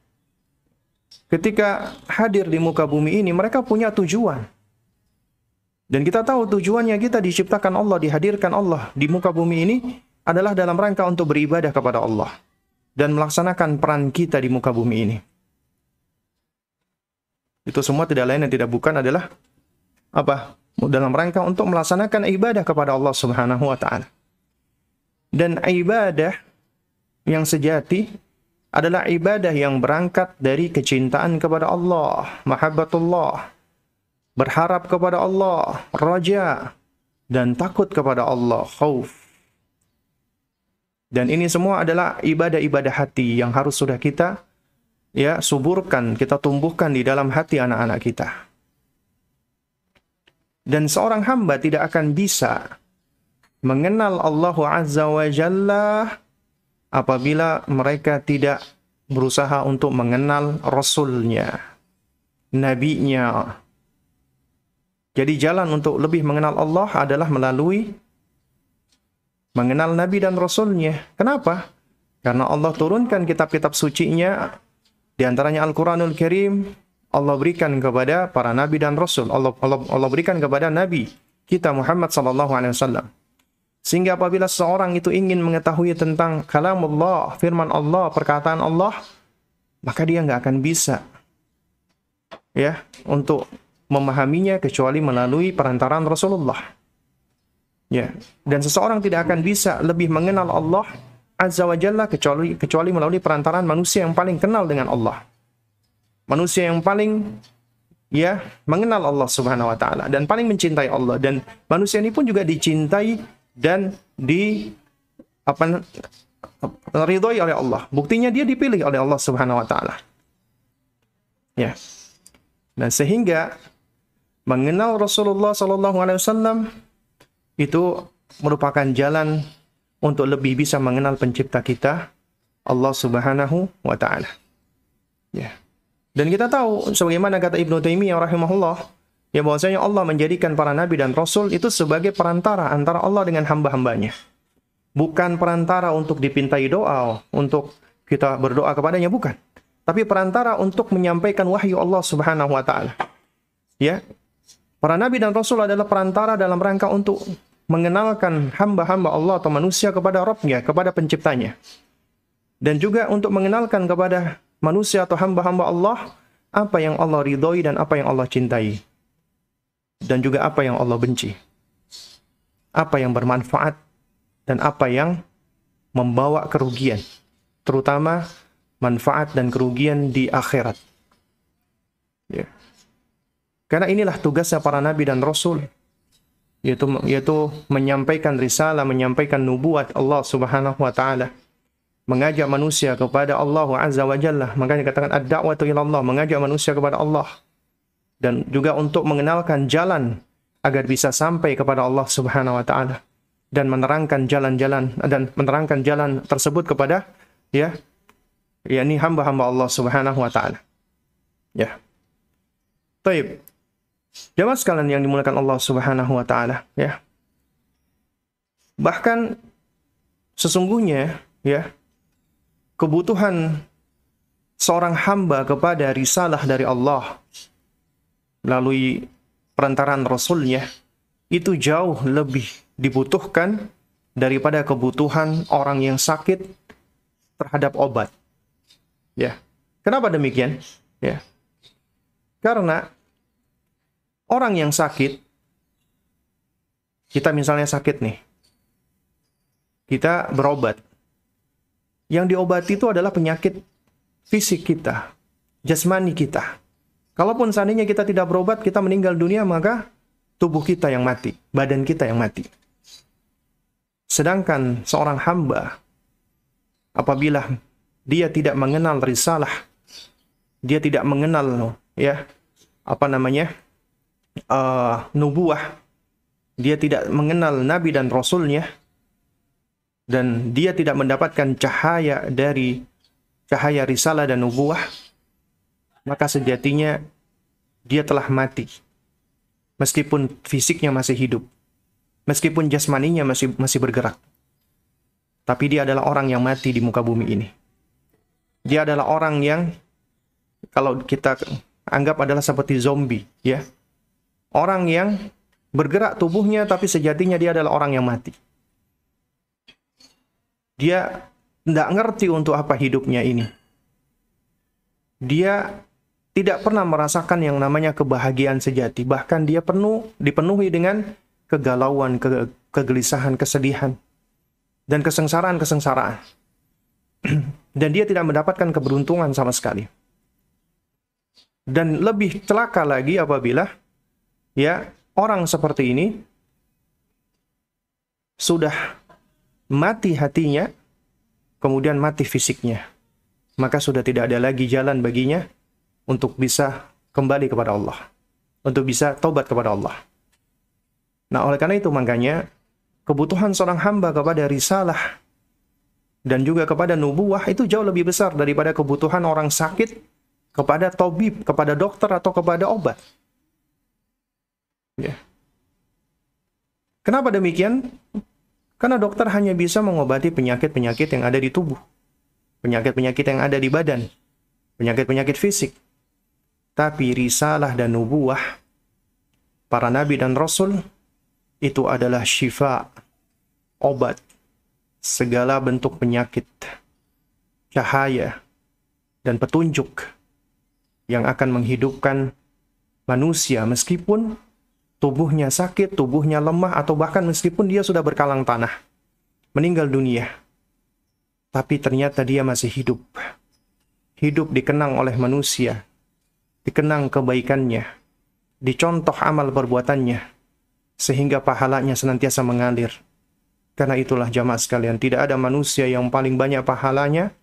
S1: ketika hadir di muka bumi ini mereka punya tujuan. Dan kita tahu tujuannya kita diciptakan Allah, dihadirkan Allah di muka bumi ini adalah dalam rangka untuk beribadah kepada Allah dan melaksanakan peran kita di muka bumi ini. Itu semua tidak lain dan tidak bukan adalah apa? Dalam rangka untuk melaksanakan ibadah kepada Allah Subhanahu wa taala. Dan ibadah yang sejati adalah ibadah yang berangkat dari kecintaan kepada Allah, mahabbatullah, berharap kepada Allah, raja, dan takut kepada Allah, khauf. Dan ini semua adalah ibadah-ibadah hati yang harus sudah kita ya suburkan, kita tumbuhkan di dalam hati anak-anak kita. Dan seorang hamba tidak akan bisa mengenal Allah Azza wa Jalla apabila mereka tidak berusaha untuk mengenal Rasulnya, Nabi-Nya. Jadi jalan untuk lebih mengenal Allah adalah melalui mengenal Nabi dan Rasulnya. Kenapa? Karena Allah turunkan kitab-kitab sucinya di antaranya Al-Quranul Karim, Allah berikan kepada para nabi dan rasul. Allah, Allah, Allah berikan kepada nabi kita Muhammad sallallahu alaihi wasallam. Sehingga apabila seorang itu ingin mengetahui tentang kalam Allah, firman Allah, perkataan Allah, maka dia nggak akan bisa ya untuk memahaminya kecuali melalui perantaraan Rasulullah. Ya, dan seseorang tidak akan bisa lebih mengenal Allah Azza wa Jalla kecuali kecuali melalui perantaraan manusia yang paling kenal dengan Allah. Manusia yang paling ya mengenal Allah Subhanahu wa taala dan paling mencintai Allah dan manusia ini pun juga dicintai dan di apa ridhoi oleh Allah. Buktinya dia dipilih oleh Allah Subhanahu wa taala. Ya. Dan sehingga mengenal Rasulullah sallallahu alaihi wasallam itu merupakan jalan untuk lebih bisa mengenal pencipta kita Allah Subhanahu wa taala. Ya. Dan kita tahu sebagaimana kata Ibnu Taimiyah rahimahullah, ya bahwasanya Allah menjadikan para nabi dan rasul itu sebagai perantara antara Allah dengan hamba-hambanya. Bukan perantara untuk dipintai doa, untuk kita berdoa kepadanya bukan. Tapi perantara untuk menyampaikan wahyu Allah Subhanahu wa taala. Ya. Para nabi dan rasul adalah perantara dalam rangka untuk mengenalkan hamba-hamba Allah atau manusia kepada Rabbnya, kepada penciptanya. Dan juga untuk mengenalkan kepada manusia atau hamba-hamba Allah apa yang Allah ridhoi dan apa yang Allah cintai. Dan juga apa yang Allah benci. Apa yang bermanfaat dan apa yang membawa kerugian. Terutama manfaat dan kerugian di akhirat. Ya. Karena inilah tugasnya para nabi dan rasul yaitu yaitu menyampaikan risalah, menyampaikan nubuat Allah Subhanahu wa taala. Mengajak manusia kepada Allah Azza wa Jalla. Makanya dikatakan ad-da'watu ila Allah, mengajak manusia kepada Allah. Dan juga untuk mengenalkan jalan agar bisa sampai kepada Allah Subhanahu wa taala dan menerangkan jalan-jalan dan menerangkan jalan tersebut kepada ya yakni hamba-hamba Allah Subhanahu wa taala. Ya. Baik. Jamaah sekalian yang dimulakan Allah Subhanahu wa taala, ya. Bahkan sesungguhnya ya kebutuhan seorang hamba kepada risalah dari Allah melalui perantaran Rasulnya itu jauh lebih dibutuhkan daripada kebutuhan orang yang sakit terhadap obat. Ya. Kenapa demikian? Ya. Karena orang yang sakit, kita misalnya sakit nih, kita berobat. Yang diobati itu adalah penyakit fisik kita, jasmani kita. Kalaupun seandainya kita tidak berobat, kita meninggal dunia, maka tubuh kita yang mati, badan kita yang mati. Sedangkan seorang hamba, apabila dia tidak mengenal risalah, dia tidak mengenal ya apa namanya uh, nubuah, dia tidak mengenal nabi dan rasulnya, dan dia tidak mendapatkan cahaya dari cahaya risalah dan nubuah, maka sejatinya dia telah mati. Meskipun fisiknya masih hidup, meskipun jasmaninya masih masih bergerak. Tapi dia adalah orang yang mati di muka bumi ini. Dia adalah orang yang kalau kita anggap adalah seperti zombie, ya orang yang bergerak tubuhnya tapi sejatinya dia adalah orang yang mati. Dia tidak ngerti untuk apa hidupnya ini. Dia tidak pernah merasakan yang namanya kebahagiaan sejati. Bahkan dia penuh dipenuhi dengan kegalauan, ke, kegelisahan, kesedihan, dan kesengsaraan-kesengsaraan. dan dia tidak mendapatkan keberuntungan sama sekali. Dan lebih celaka lagi apabila ya orang seperti ini sudah mati hatinya kemudian mati fisiknya, maka sudah tidak ada lagi jalan baginya untuk bisa kembali kepada Allah, untuk bisa taubat kepada Allah. Nah, oleh karena itu makanya kebutuhan seorang hamba kepada risalah dan juga kepada nubuah itu jauh lebih besar daripada kebutuhan orang sakit kepada tabib, kepada dokter atau kepada obat. Ya. Kenapa demikian? Karena dokter hanya bisa mengobati penyakit-penyakit yang ada di tubuh. Penyakit-penyakit yang ada di badan. Penyakit-penyakit fisik. Tapi risalah dan nubuah para nabi dan rasul itu adalah syifa, obat, segala bentuk penyakit, cahaya, dan petunjuk yang akan menghidupkan manusia meskipun tubuhnya sakit, tubuhnya lemah, atau bahkan meskipun dia sudah berkalang tanah, meninggal dunia, tapi ternyata dia masih hidup. Hidup dikenang oleh manusia, dikenang kebaikannya, dicontoh amal perbuatannya, sehingga pahalanya senantiasa mengalir. Karena itulah jamaah sekalian, tidak ada manusia yang paling banyak pahalanya,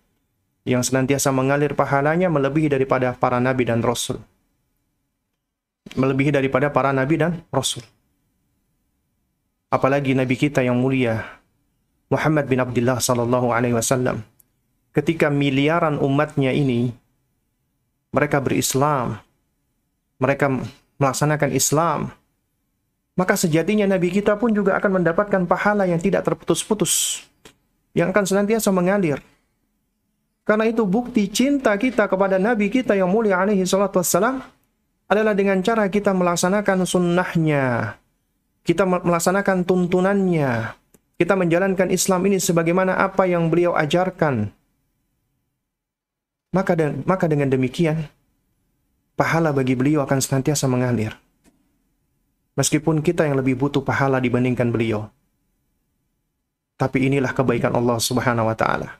S1: yang senantiasa mengalir pahalanya melebihi daripada para nabi dan rasul melebihi daripada para nabi dan rasul. Apalagi nabi kita yang mulia Muhammad bin Abdullah sallallahu alaihi wasallam ketika miliaran umatnya ini mereka berislam, mereka melaksanakan Islam, maka sejatinya nabi kita pun juga akan mendapatkan pahala yang tidak terputus-putus, yang akan senantiasa mengalir. Karena itu bukti cinta kita kepada nabi kita yang mulia alaihi salatu wassalam adalah dengan cara kita melaksanakan sunnahnya. Kita melaksanakan tuntunannya. Kita menjalankan Islam ini sebagaimana apa yang beliau ajarkan. Maka, dan, maka dengan demikian, pahala bagi beliau akan senantiasa mengalir. Meskipun kita yang lebih butuh pahala dibandingkan beliau. Tapi inilah kebaikan Allah Subhanahu wa taala.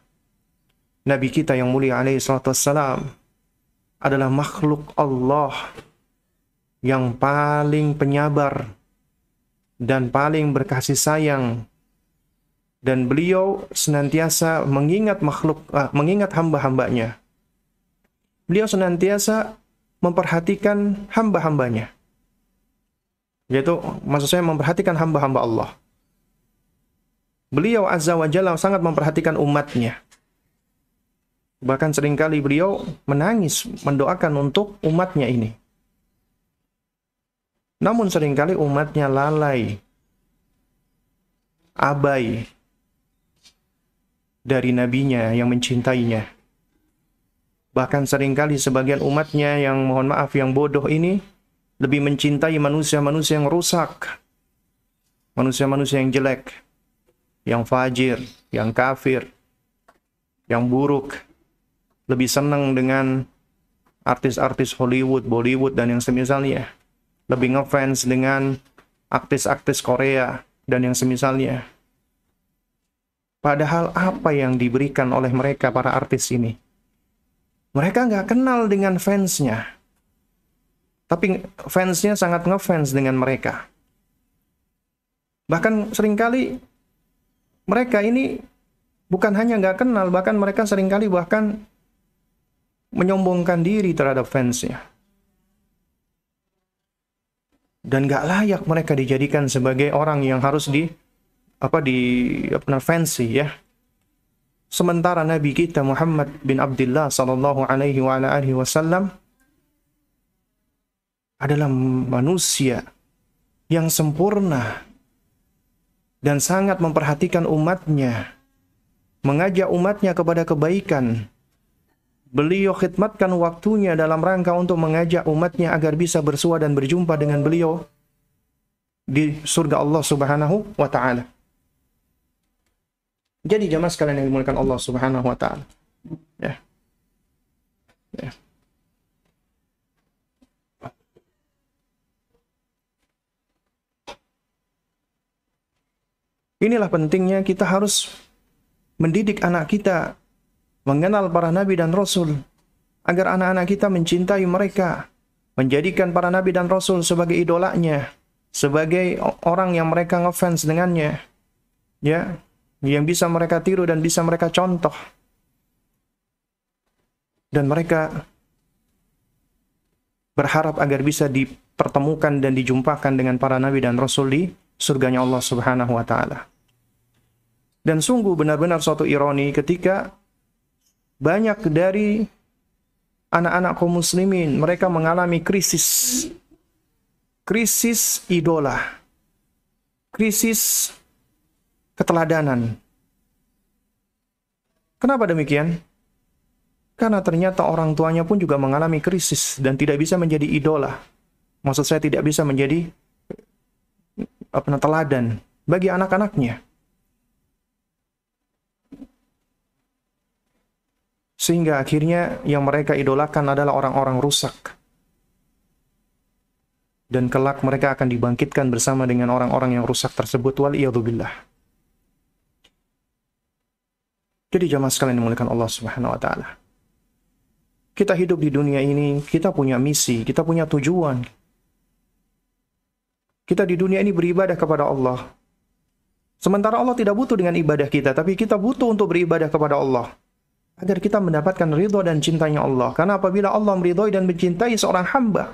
S1: Nabi kita yang mulia alaihi salatu wassalam adalah makhluk Allah yang paling penyabar dan paling berkasih sayang. Dan beliau senantiasa mengingat makhluk uh, mengingat hamba-hambanya. Beliau senantiasa memperhatikan hamba-hambanya. Yaitu maksud saya memperhatikan hamba-hamba Allah. Beliau azza wa jalla sangat memperhatikan umatnya. Bahkan sering kali beliau menangis mendoakan untuk umatnya ini namun sering kali umatnya lalai, abai dari nabinya yang mencintainya. Bahkan sering kali sebagian umatnya yang mohon maaf yang bodoh ini lebih mencintai manusia-manusia yang rusak. Manusia-manusia yang jelek, yang fajir, yang kafir, yang buruk. Lebih senang dengan artis-artis Hollywood, Bollywood, dan yang semisalnya lebih ngefans dengan artis-artis Korea dan yang semisalnya. Padahal apa yang diberikan oleh mereka para artis ini? Mereka nggak kenal dengan fansnya. Tapi fansnya sangat ngefans dengan mereka. Bahkan sering kali mereka ini bukan hanya nggak kenal, bahkan mereka sering kali bahkan menyombongkan diri terhadap fansnya dan gak layak mereka dijadikan sebagai orang yang harus di apa di apa fancy ya. Sementara Nabi kita Muhammad bin Abdullah sallallahu alaihi wasallam adalah manusia yang sempurna dan sangat memperhatikan umatnya, mengajak umatnya kepada kebaikan, Beliau khidmatkan waktunya dalam rangka untuk mengajak umatnya agar bisa bersua dan berjumpa dengan beliau di surga Allah Subhanahu wa taala. Jadi jamaah sekalian yang dimuliakan Allah Subhanahu wa taala. Ya. Ya. Inilah pentingnya kita harus mendidik anak kita mengenal para nabi dan rasul, agar anak-anak kita mencintai mereka, menjadikan para nabi dan rasul sebagai idolanya, sebagai orang yang mereka ngefans dengannya. Ya, yang bisa mereka tiru dan bisa mereka contoh. Dan mereka berharap agar bisa dipertemukan dan dijumpakan dengan para nabi dan rasul di surganya Allah Subhanahu wa taala. Dan sungguh benar-benar suatu ironi ketika banyak dari anak-anak kaum muslimin mereka mengalami krisis. Krisis idola. Krisis keteladanan. Kenapa demikian? Karena ternyata orang tuanya pun juga mengalami krisis dan tidak bisa menjadi idola. Maksud saya tidak bisa menjadi apa teladan bagi anak-anaknya Sehingga akhirnya yang mereka idolakan adalah orang-orang rusak. Dan kelak mereka akan dibangkitkan bersama dengan orang-orang yang rusak tersebut. Wal billah. Jadi jamaah sekalian dimuliakan Allah Subhanahu wa taala. Kita hidup di dunia ini, kita punya misi, kita punya tujuan. Kita di dunia ini beribadah kepada Allah. Sementara Allah tidak butuh dengan ibadah kita, tapi kita butuh untuk beribadah kepada Allah agar kita mendapatkan ridho dan cintanya Allah. Karena apabila Allah meridhoi dan mencintai seorang hamba,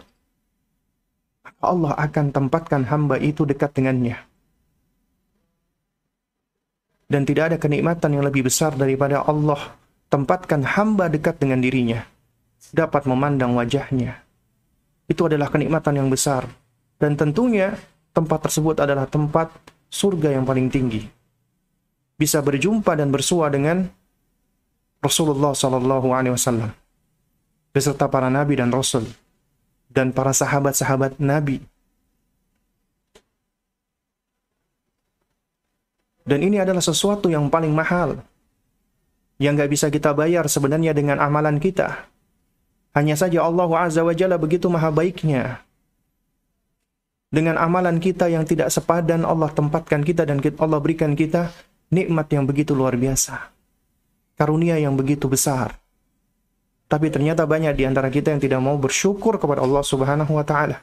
S1: Allah akan tempatkan hamba itu dekat dengannya. Dan tidak ada kenikmatan yang lebih besar daripada Allah tempatkan hamba dekat dengan dirinya. Dapat memandang wajahnya. Itu adalah kenikmatan yang besar. Dan tentunya tempat tersebut adalah tempat surga yang paling tinggi. Bisa berjumpa dan bersua dengan Rasulullah Sallallahu Alaihi Wasallam beserta para nabi dan rasul dan para sahabat-sahabat nabi. Dan ini adalah sesuatu yang paling mahal yang nggak bisa kita bayar sebenarnya dengan amalan kita. Hanya saja Allah Azza wa Jalla begitu maha baiknya. Dengan amalan kita yang tidak sepadan Allah tempatkan kita dan Allah berikan kita nikmat yang begitu luar biasa karunia yang begitu besar. Tapi ternyata banyak di antara kita yang tidak mau bersyukur kepada Allah Subhanahu wa taala.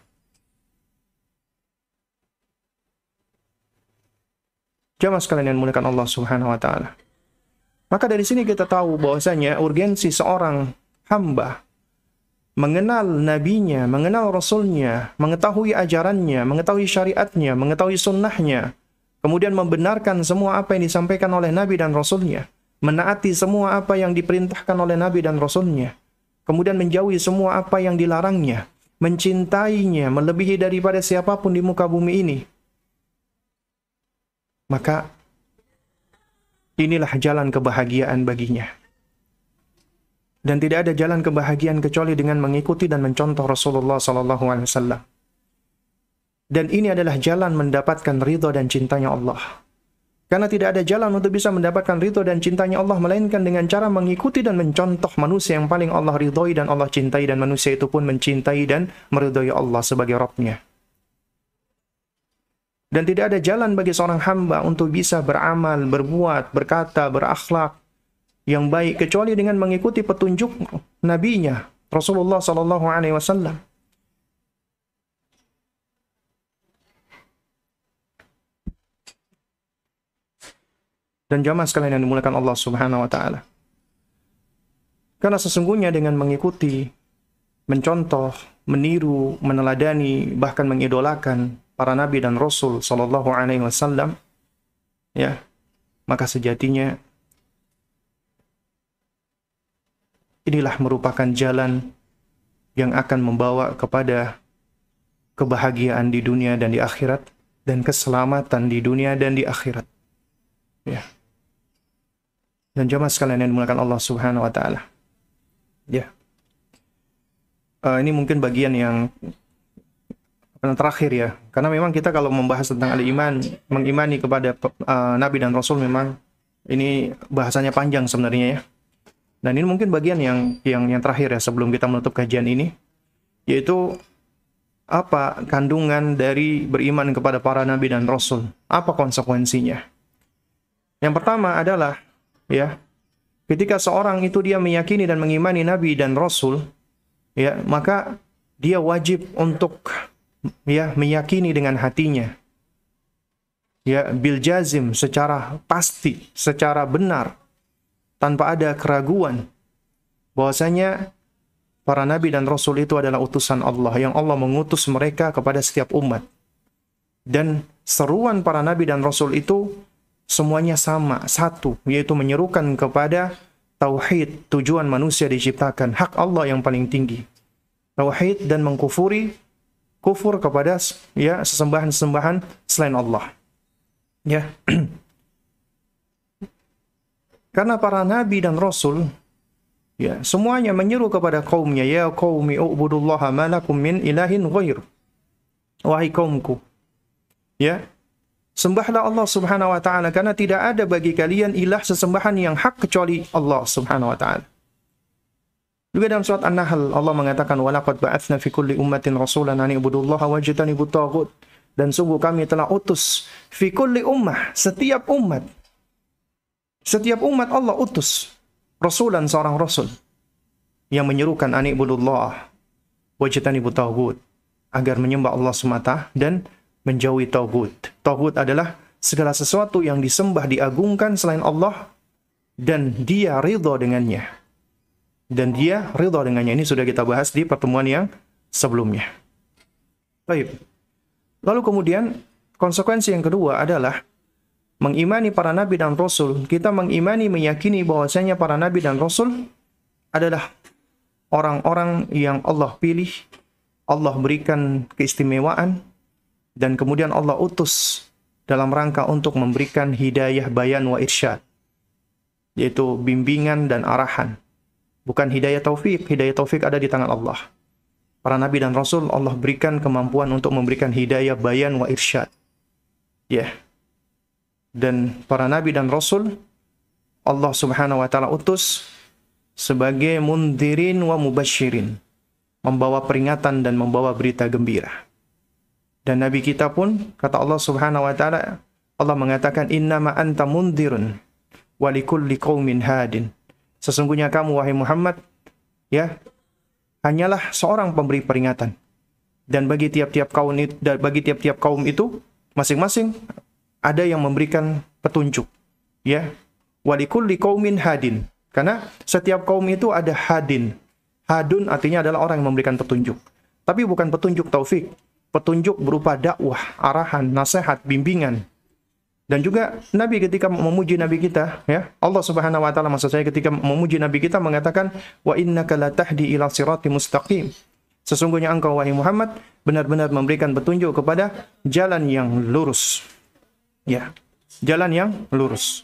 S1: Jamaah sekalian yang Allah Subhanahu wa taala. Maka dari sini kita tahu bahwasanya urgensi seorang hamba mengenal nabinya, mengenal rasulnya, mengetahui ajarannya, mengetahui syariatnya, mengetahui sunnahnya, kemudian membenarkan semua apa yang disampaikan oleh nabi dan rasulnya menaati semua apa yang diperintahkan oleh Nabi dan Rasulnya, kemudian menjauhi semua apa yang dilarangnya, mencintainya melebihi daripada siapa pun di muka bumi ini, maka inilah jalan kebahagiaan baginya. Dan tidak ada jalan kebahagiaan kecuali dengan mengikuti dan mencontoh Rasulullah SAW. Dan ini adalah jalan mendapatkan ridho dan cintanya Allah. Karena tidak ada jalan untuk bisa mendapatkan ridho dan cintanya Allah melainkan dengan cara mengikuti dan mencontoh manusia yang paling Allah ridhoi dan Allah cintai dan manusia itu pun mencintai dan meridhoi Allah sebagai Rabbnya. Dan tidak ada jalan bagi seorang hamba untuk bisa beramal, berbuat, berkata, berakhlak yang baik kecuali dengan mengikuti petunjuk nabinya Rasulullah sallallahu alaihi wasallam. Dan jamaah sekalian yang dimulakan Allah Subhanahu wa taala. Karena sesungguhnya dengan mengikuti, mencontoh, meniru, meneladani, bahkan mengidolakan para nabi dan rasul sallallahu alaihi wasallam ya, maka sejatinya inilah merupakan jalan yang akan membawa kepada kebahagiaan di dunia dan di akhirat dan keselamatan di dunia dan di akhirat. Ya dan jamaah sekalian yang dimuliakan Allah Subhanahu wa taala. Ya. Uh, ini mungkin bagian yang terakhir ya. Karena memang kita kalau membahas tentang al-iman, mengimani kepada uh, nabi dan rasul memang ini bahasanya panjang sebenarnya ya. Dan ini mungkin bagian yang yang yang terakhir ya sebelum kita menutup kajian ini yaitu apa kandungan dari beriman kepada para nabi dan rasul? Apa konsekuensinya? Yang pertama adalah ya ketika seorang itu dia meyakini dan mengimani nabi dan rasul ya maka dia wajib untuk ya meyakini dengan hatinya ya bil jazim secara pasti, secara benar tanpa ada keraguan bahwasanya para nabi dan rasul itu adalah utusan Allah yang Allah mengutus mereka kepada setiap umat. Dan seruan para nabi dan rasul itu semuanya sama, satu, yaitu menyerukan kepada tauhid, tujuan manusia diciptakan, hak Allah yang paling tinggi. Tauhid dan mengkufuri kufur kepada ya sesembahan-sesembahan selain Allah. Ya. Karena para nabi dan rasul ya semuanya menyeru kepada kaumnya ya qaumi ubudullaha ma lakum min ilahin ghair. Wahai kaumku. Ya. Sembahlah Allah Subhanahu wa taala karena tidak ada bagi kalian ilah sesembahan yang hak kecuali Allah Subhanahu wa taala. Juga dalam surat An-Nahl Allah mengatakan walaqad ba'atsna fi kulli ummatin rasulan an ibudullaha wajtanibut taghut dan sungguh kami telah utus fi kulli ummah, setiap umat. Setiap umat Allah utus rasulan seorang rasul yang menyerukan ani ibudullah wajtani taghut agar menyembah Allah semata dan menjauhi tauhid. Tauhid adalah segala sesuatu yang disembah diagungkan selain Allah dan dia ridha dengannya. Dan dia ridha dengannya. Ini sudah kita bahas di pertemuan yang sebelumnya. Baik. Lalu kemudian konsekuensi yang kedua adalah mengimani para nabi dan rasul. Kita mengimani meyakini bahwasanya para nabi dan rasul adalah orang-orang yang Allah pilih, Allah berikan keistimewaan dan kemudian Allah utus dalam rangka untuk memberikan hidayah bayan wa irsyad yaitu bimbingan dan arahan. Bukan hidayah taufik, hidayah taufik ada di tangan Allah para nabi dan rasul Allah berikan kemampuan untuk memberikan hidayah bayan wa irsyad. Ya. Yeah. Dan para nabi dan rasul Allah Subhanahu wa taala utus sebagai mundirin wa mubasyirin, membawa peringatan dan membawa berita gembira. Dan nabi kita pun kata Allah Subhanahu wa taala Allah mengatakan innama anta mundirun wa likulli qaumin hadin. Sesungguhnya kamu wahai Muhammad ya hanyalah seorang pemberi peringatan. Dan bagi tiap-tiap kaum itu, bagi tiap-tiap kaum itu masing-masing ada yang memberikan petunjuk. Ya. Walikulli qaumin hadin. Karena setiap kaum itu ada hadin. Hadun artinya adalah orang yang memberikan petunjuk. Tapi bukan petunjuk taufik. Petunjuk berupa dakwah, arahan, nasihat, bimbingan, dan juga Nabi ketika memuji Nabi kita, ya Allah Subhanahu Wa Taala maksud saya ketika memuji Nabi kita mengatakan wa innaka latahdi ila sirati mustaqim. Sesungguhnya engkau wahai Muhammad benar-benar memberikan petunjuk kepada jalan yang lurus. Ya, jalan yang lurus.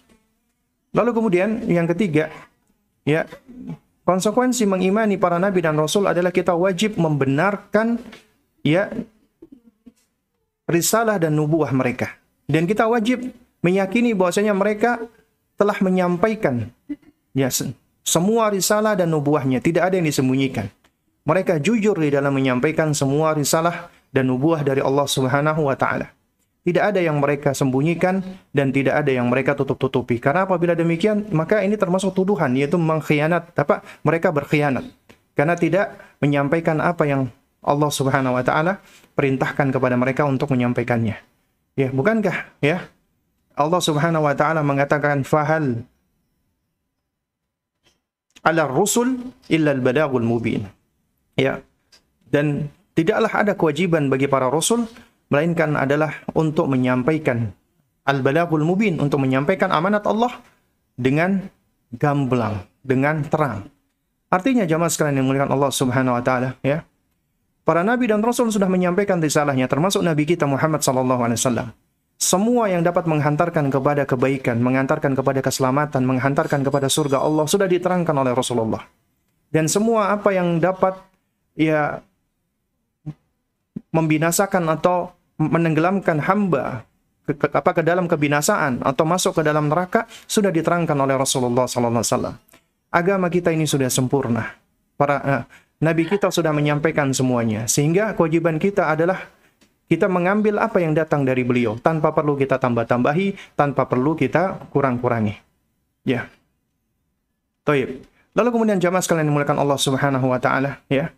S1: Lalu kemudian yang ketiga, ya konsekuensi mengimani para nabi dan rasul adalah kita wajib membenarkan ya risalah dan nubuah mereka dan kita wajib meyakini bahwasanya mereka telah menyampaikan ya semua risalah dan nubuahnya, tidak ada yang disembunyikan. Mereka jujur di dalam menyampaikan semua risalah dan nubuah dari Allah Subhanahu wa taala. Tidak ada yang mereka sembunyikan dan tidak ada yang mereka tutup-tutupi. Karena apabila demikian, maka ini termasuk tuduhan yaitu mengkhianat apa? Mereka berkhianat. Karena tidak menyampaikan apa yang Allah Subhanahu wa taala perintahkan kepada mereka untuk menyampaikannya. Ya, bukankah ya? Allah Subhanahu wa taala mengatakan fahal ala rusul illa al-balagul mubin. Ya. Dan tidaklah ada kewajiban bagi para rasul melainkan adalah untuk menyampaikan al-balagul mubin untuk menyampaikan amanat Allah dengan gamblang, dengan terang. Artinya jamaah sekalian yang muliakan Allah Subhanahu wa taala, ya. Para nabi dan rasul sudah menyampaikan risalahnya termasuk nabi kita Muhammad sallallahu alaihi wasallam. Semua yang dapat menghantarkan kepada kebaikan, mengantarkan kepada keselamatan, menghantarkan kepada surga Allah sudah diterangkan oleh Rasulullah. Dan semua apa yang dapat ya membinasakan atau menenggelamkan hamba ke, ke, apa ke dalam kebinasaan atau masuk ke dalam neraka sudah diterangkan oleh Rasulullah sallallahu alaihi wasallam. Agama kita ini sudah sempurna. Para uh, Nabi kita sudah menyampaikan semuanya. Sehingga kewajiban kita adalah kita mengambil apa yang datang dari beliau tanpa perlu kita tambah-tambahi, tanpa perlu kita kurang-kurangi. Ya. Toib. Lalu kemudian jamaah sekalian dimulakan Allah Subhanahu wa taala, ya.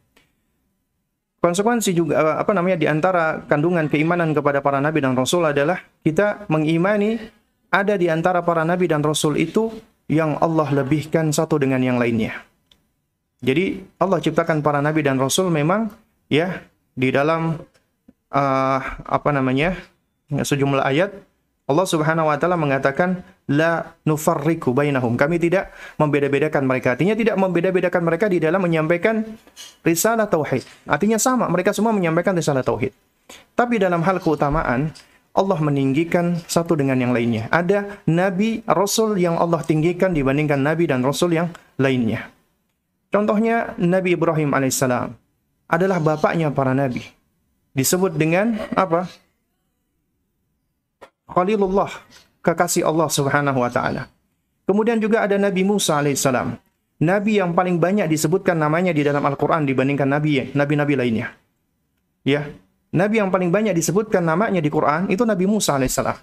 S1: konsekuensi juga eh, apa namanya di antara kandungan keimanan kepada para nabi dan rasul adalah kita mengimani ada di antara para nabi dan rasul itu yang Allah lebihkan satu dengan yang lainnya. Jadi Allah ciptakan para nabi dan rasul memang ya di dalam uh, apa namanya sejumlah ayat Allah Subhanahu wa taala mengatakan la nufarriqu bainahum. Kami tidak membeda-bedakan mereka. Artinya tidak membeda-bedakan mereka di dalam menyampaikan risalah tauhid. Artinya sama, mereka semua menyampaikan risalah tauhid. Tapi dalam hal keutamaan Allah meninggikan satu dengan yang lainnya. Ada nabi, rasul yang Allah tinggikan dibandingkan nabi dan rasul yang lainnya. Contohnya Nabi Ibrahim alaihissalam adalah bapaknya para nabi. Disebut dengan apa? Khalilullah, kekasih Allah Subhanahu wa taala. Kemudian juga ada Nabi Musa alaihissalam. Nabi yang paling banyak disebutkan namanya di dalam Al-Qur'an dibandingkan nabi nabi-nabi lainnya. Ya. Nabi yang paling banyak disebutkan namanya di Quran itu Nabi Musa alaihissalam.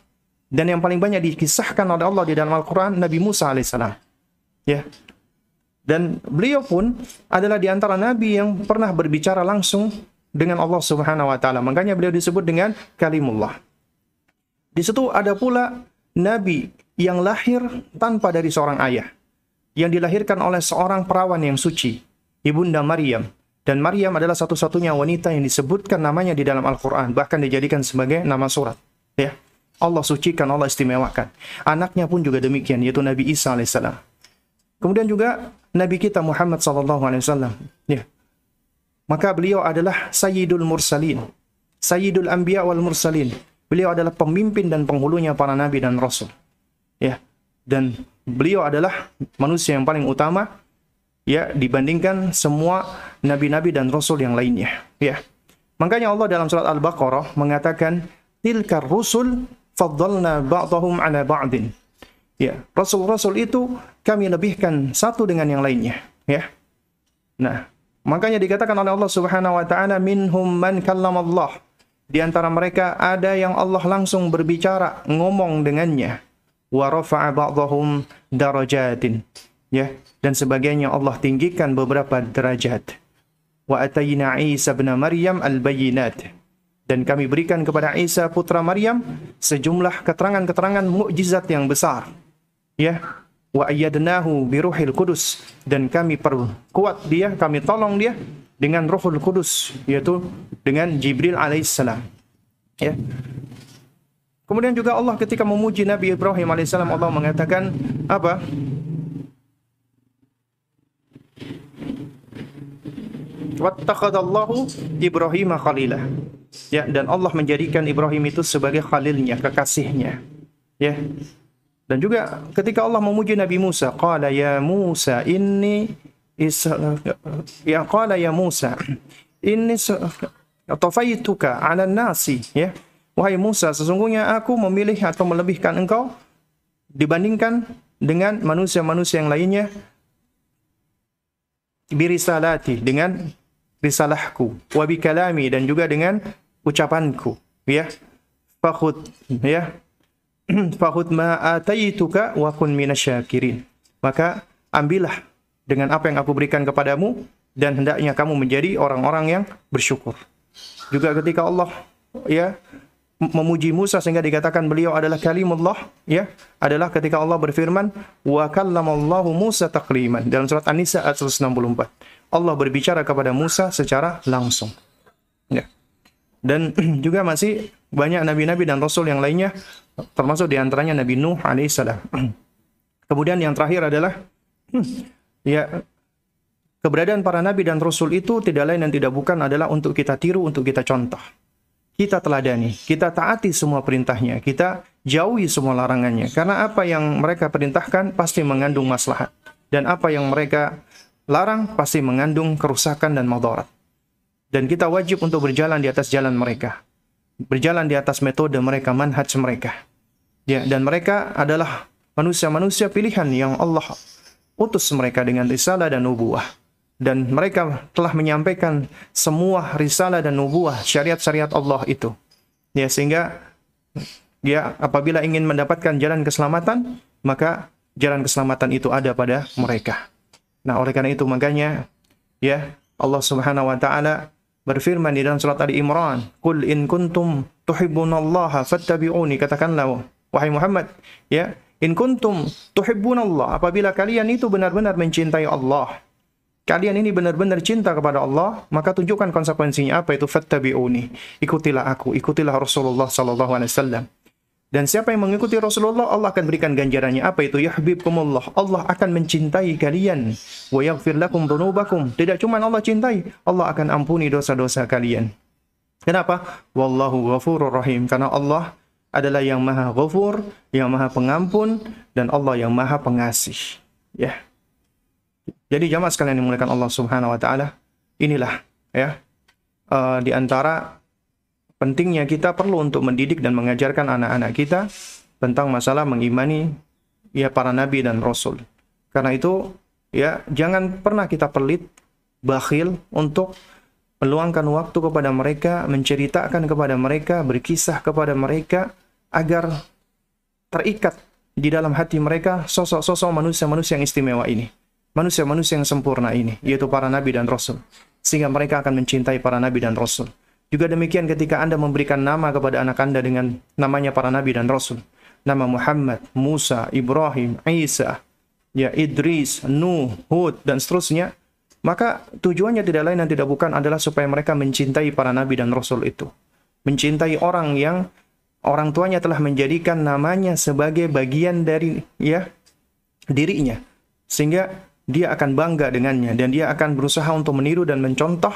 S1: Dan yang paling banyak dikisahkan oleh Allah di dalam Al-Quran Nabi Musa alaihissalam. Ya. Dan beliau pun adalah di antara nabi yang pernah berbicara langsung dengan Allah Subhanahu wa taala. Makanya beliau disebut dengan kalimullah. Di situ ada pula nabi yang lahir tanpa dari seorang ayah, yang dilahirkan oleh seorang perawan yang suci, ibunda Maryam. Dan Maryam adalah satu-satunya wanita yang disebutkan namanya di dalam Al-Quran, bahkan dijadikan sebagai nama surat. Ya, Allah sucikan, Allah istimewakan. Anaknya pun juga demikian, yaitu Nabi Isa alaihissalam. Kemudian juga Nabi kita Muhammad sallallahu alaihi wasallam. Ya. Maka beliau adalah Sayyidul Mursalin, Sayyidul Anbiya wal Mursalin, Beliau adalah pemimpin dan penghulunya para nabi dan rasul. Ya. Dan beliau adalah manusia yang paling utama ya dibandingkan semua nabi-nabi dan rasul yang lainnya. Ya. Makanya Allah dalam surat Al-Baqarah mengatakan tilkar rusul faddalna ba'dahum ala ba'din. Ya, rasul-rasul itu kami lebihkan satu dengan yang lainnya, ya. Nah, makanya dikatakan oleh Allah Subhanahu wa taala minhum man kallamallah di antara mereka ada yang Allah langsung berbicara, ngomong dengannya. Wa rafa'a darajatin. Ya, dan sebagainya Allah tinggikan beberapa derajat. Wa atayna Isa bin Maryam al-bayyinat. Dan kami berikan kepada Isa putra Maryam sejumlah keterangan-keterangan mukjizat yang besar. Ya, wa ayyadnahu biruhil kudus dan kami perkuat dia, kami tolong dia dengan Rohul Kudus yaitu dengan Jibril alaihissalam. Ya. Kemudian juga Allah ketika memuji Nabi Ibrahim alaihissalam Allah mengatakan apa? Wattakhadallahu Ibrahim khalilah. Ya, dan Allah menjadikan Ibrahim itu sebagai khalilnya, kekasihnya. Ya. Dan juga ketika Allah memuji Nabi Musa, qala ya Musa inni ya qala ya Musa inni tafaituka 'ala nasi ya. Wahai Musa sesungguhnya aku memilih atau melebihkan engkau dibandingkan dengan manusia-manusia yang lainnya birisalati dengan risalahku wa bikalami dan juga dengan ucapanku ya. Fakhud ya fakhud ma ataituka wa kun minasyakirin maka ambillah dengan apa yang aku berikan kepadamu dan hendaknya kamu menjadi orang-orang yang bersyukur. Juga ketika Allah ya memuji Musa sehingga dikatakan beliau adalah kalimullah ya adalah ketika Allah berfirman wa kallamallahu Musa takliman dalam surat An-Nisa ayat 164. Allah berbicara kepada Musa secara langsung. Dan juga masih banyak nabi-nabi dan rasul yang lainnya termasuk di antaranya Nabi Nuh alaihissalam. Kemudian yang terakhir adalah Ya, keberadaan para nabi dan rasul itu tidak lain dan tidak bukan adalah untuk kita tiru, untuk kita contoh. Kita teladani, kita taati semua perintahnya, kita jauhi semua larangannya. Karena apa yang mereka perintahkan pasti mengandung maslahat. Dan apa yang mereka larang pasti mengandung kerusakan dan madarat. Dan kita wajib untuk berjalan di atas jalan mereka. Berjalan di atas metode mereka, manhaj mereka. Ya, dan mereka adalah manusia-manusia pilihan yang Allah utus mereka dengan risalah dan nubuah dan mereka telah menyampaikan semua risalah dan nubuah syariat-syariat Allah itu ya sehingga dia apabila ingin mendapatkan jalan keselamatan maka jalan keselamatan itu ada pada mereka nah oleh karena itu makanya ya Allah Subhanahu wa taala berfirman di dalam surat Ali Imran, "Qul in kuntum tuhibbunallaha fattabi'uni." Katakanlah wahai Muhammad, ya, in kuntum tuhibbunallah, apabila kalian itu benar-benar mencintai Allah, kalian ini benar-benar cinta kepada Allah, maka tunjukkan konsekuensinya apa itu fattabi'uni. Ikutilah aku, ikutilah Rasulullah sallallahu alaihi wasallam. Dan siapa yang mengikuti Rasulullah, Allah akan berikan ganjarannya. Apa itu? Yahbibkumullah. Allah akan mencintai kalian. Wa yaghfir lakum dhunubakum. Tidak cuma Allah cintai, Allah akan ampuni dosa-dosa kalian. Kenapa? Wallahu ghafurur rahim. Karena Allah adalah yang maha ghafur, yang maha pengampun, dan Allah yang maha pengasih. Ya. Jadi jamaah sekalian yang dimuliakan Allah Subhanahu wa taala, inilah ya uh, di antara pentingnya kita perlu untuk mendidik dan mengajarkan anak-anak kita tentang masalah mengimani ya para nabi dan rasul. Karena itu ya jangan pernah kita pelit, bakhil untuk meluangkan waktu kepada mereka, menceritakan kepada mereka, berkisah kepada mereka agar terikat di dalam hati mereka sosok-sosok manusia-manusia yang istimewa ini. Manusia-manusia yang sempurna ini, yaitu para nabi dan rasul. Sehingga mereka akan mencintai para nabi dan rasul. Juga demikian ketika Anda memberikan nama kepada anak Anda dengan namanya para nabi dan rasul. Nama Muhammad, Musa, Ibrahim, Isa, ya Idris, Nuh, Hud dan seterusnya, maka tujuannya tidak lain dan tidak bukan adalah supaya mereka mencintai para nabi dan rasul itu. Mencintai orang yang orang tuanya telah menjadikan namanya sebagai bagian dari ya dirinya. Sehingga dia akan bangga dengannya dan dia akan berusaha untuk meniru dan mencontoh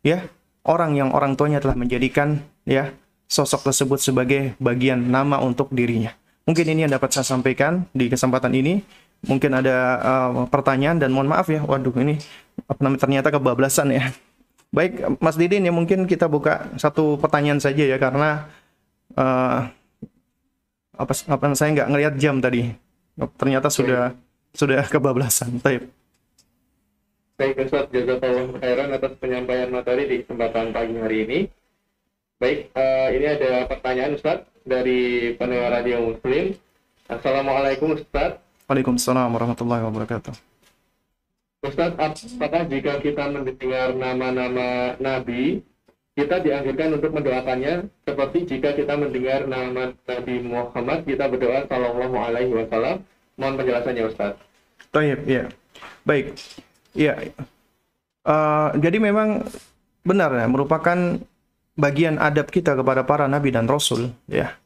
S1: ya orang yang orang tuanya telah menjadikan ya sosok tersebut sebagai bagian nama untuk dirinya. Mungkin ini yang dapat saya sampaikan di kesempatan ini. Mungkin ada uh, pertanyaan dan mohon maaf ya. Waduh ini apa namanya ternyata kebablasan ya. Baik Mas Didin ya mungkin kita buka satu pertanyaan saja ya karena uh, apa apa saya nggak ngelihat jam tadi. Ternyata sudah sudah kebablasan. Baik.
S2: Baik Ustaz, jazakallah khairan atas penyampaian materi di kesempatan pagi hari ini. Baik, uh, ini ada pertanyaan Ustaz dari pendengar Radio Muslim. Assalamualaikum Ustaz.
S1: Waalaikumsalam warahmatullahi wabarakatuh.
S2: Ustaz, apakah jika kita mendengar nama-nama Nabi, kita dianjurkan untuk mendoakannya seperti jika kita mendengar nama Nabi Muhammad, kita berdoa Sallallahu Alaihi Wasallam. Mohon penjelasannya Ustaz.
S1: Taib, ya. Baik. Iya. Uh, jadi memang benar ya, merupakan bagian adab kita kepada para nabi dan rasul ya.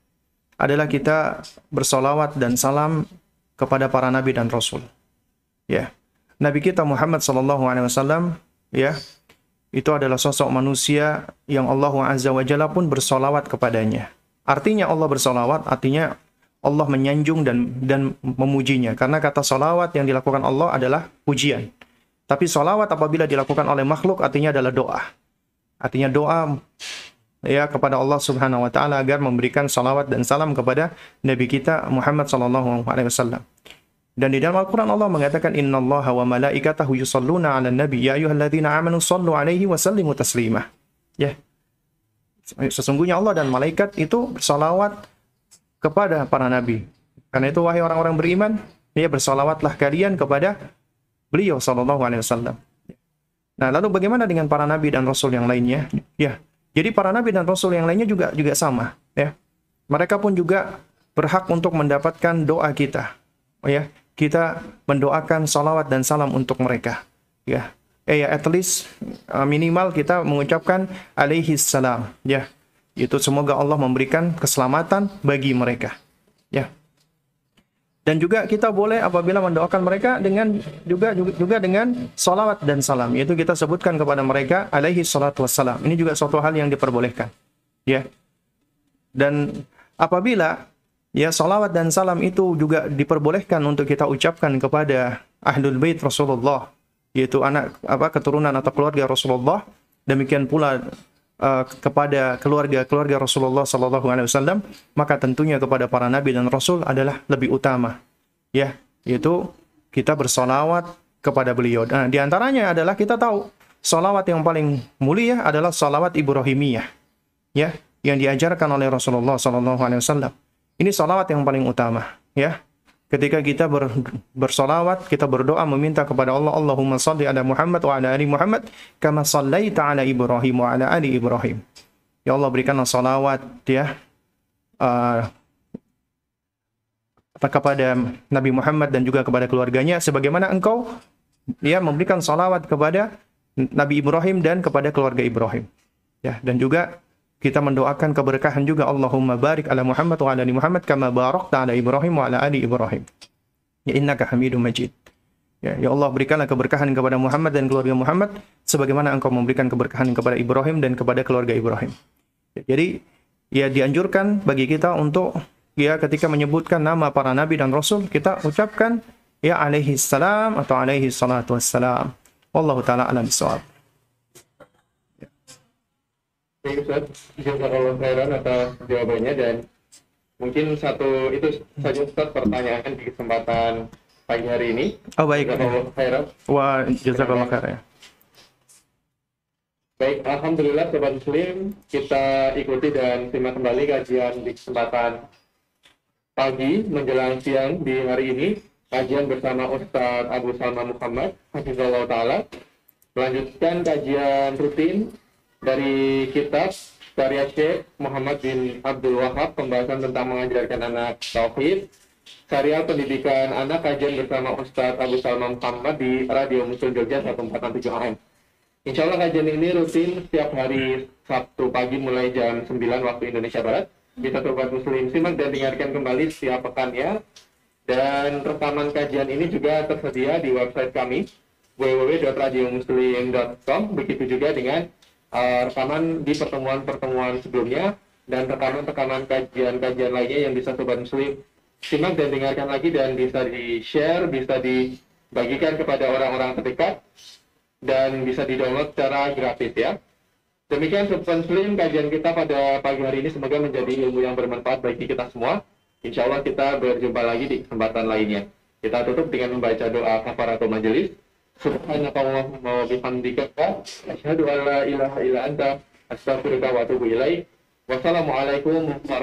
S1: Adalah kita bersolawat dan salam kepada para nabi dan rasul. Ya. Nabi kita Muhammad sallallahu alaihi wasallam ya, itu adalah sosok manusia yang Allah Azza wa Jalla pun bersolawat kepadanya. Artinya Allah bersolawat, artinya Allah menyanjung dan dan memujinya. Karena kata solawat yang dilakukan Allah adalah pujian. Tapi solawat apabila dilakukan oleh makhluk artinya adalah doa. Artinya doa ya kepada Allah Subhanahu wa taala agar memberikan salawat dan salam kepada nabi kita Muhammad sallallahu alaihi wasallam. Dan di dalam Al-Qur'an Allah mengatakan innallaha wa malaikatahu yusalluna 'alan nabi ya ayyuhalladzina amanu sallu 'alaihi wa sallimu taslima. Ya. Sesungguhnya Allah dan malaikat itu bersalawat kepada para nabi. Karena itu wahai orang-orang beriman, ya bersalawatlah kalian kepada beliau Shallallahu Alaihi Wasallam. Nah, lalu bagaimana dengan para nabi dan rasul yang lainnya? Ya, jadi para nabi dan rasul yang lainnya juga juga sama, ya. Mereka pun juga berhak untuk mendapatkan doa kita, oh ya. Kita mendoakan salawat dan salam untuk mereka, ya. Eh ya, at least uh, minimal kita mengucapkan alaihi salam, ya. Itu semoga Allah memberikan keselamatan bagi mereka, ya. Dan juga kita boleh apabila mendoakan mereka dengan juga juga, dengan salawat dan salam. Yaitu kita sebutkan kepada mereka alaihi salatu wassalam. Ini juga suatu hal yang diperbolehkan. Ya. Dan apabila ya salawat dan salam itu juga diperbolehkan untuk kita ucapkan kepada ahlul bait Rasulullah yaitu anak apa keturunan atau keluarga Rasulullah demikian pula uh, kepada keluarga-keluarga Rasulullah sallallahu alaihi wasallam, maka tentunya kepada para nabi dan rasul adalah lebih utama. Ya, yaitu kita bersolawat kepada beliau. Nah, di antaranya adalah kita tahu solawat yang paling mulia adalah solawat Ibrahimiyah. Ya, yang diajarkan oleh Rasulullah sallallahu alaihi wasallam. Ini solawat yang paling utama, ya. Ketika kita ber, bersolawat, kita berdoa meminta kepada Allah, Allahumma salli ala Muhammad wa ala ali Muhammad, kama sallaita ala Ibrahim wa ala ali Ibrahim. Ya Allah berikanlah salawat ya uh, kepada Nabi Muhammad dan juga kepada keluarganya sebagaimana engkau ya memberikan salawat kepada Nabi Ibrahim dan kepada keluarga Ibrahim. Ya, dan juga kita mendoakan keberkahan juga Allahumma barik ala Muhammad wa ala Muhammad kama barakta ala Ibrahim wa ala ali Ibrahim. Ya innaka Hamidum Majid. Ya, ya Allah berikanlah keberkahan kepada Muhammad dan keluarga Muhammad sebagaimana engkau memberikan keberkahan kepada Ibrahim dan kepada keluarga Ibrahim. Jadi ya dianjurkan bagi kita untuk ya ketika menyebutkan nama para nabi dan rasul kita ucapkan ya alaihi salam atau alaihi salatu wassalam. Wallahu taala alam bisawab.
S2: Baik Ustaz, jazakallah khairan atas jawabannya dan mungkin satu itu saja Ustaz pertanyaan di kesempatan pagi hari ini.
S1: Oh baik.
S2: Jazakallah khairan.
S1: Wa jazakallah khair ya.
S2: Baik, Alhamdulillah Sobat Muslim, kita ikuti dan simak kembali kajian di kesempatan pagi menjelang siang di hari ini. Kajian bersama Ustadz Abu Salma Muhammad, Hafizullah Ta'ala. Melanjutkan kajian rutin dari kitab karya Syekh Muhammad bin Abdul Wahab, pembahasan tentang mengajarkan anak Tauhid. Serial pendidikan anak kajian bersama Ustadz Abu Salma Muhammad di Radio Musul Jogja 1467 AM. Insya Allah kajian ini rutin setiap hari Sabtu pagi mulai jam 9 waktu Indonesia Barat. Kita sobat muslim simak dan dengarkan kembali setiap pekannya. Dan rekaman kajian ini juga tersedia di website kami www.radiomuslim.com. Begitu juga dengan uh, rekaman di pertemuan-pertemuan sebelumnya dan rekaman-rekaman kajian-kajian lainnya yang bisa sobat muslim simak dan dengarkan lagi dan bisa di-share, bisa dibagikan kepada orang-orang terdekat dan bisa di-download secara gratis ya. Demikian Sobat Muslim kajian kita pada pagi hari ini semoga menjadi ilmu yang bermanfaat bagi kita semua. Insya Allah kita berjumpa lagi di kesempatan lainnya. Kita tutup dengan membaca doa kafaratul majelis. Subhanakallahumma wa bihamdika asyhadu an la ilaha illa anta astaghfiruka wa atubu ilaik. Wassalamualaikum warahmatullahi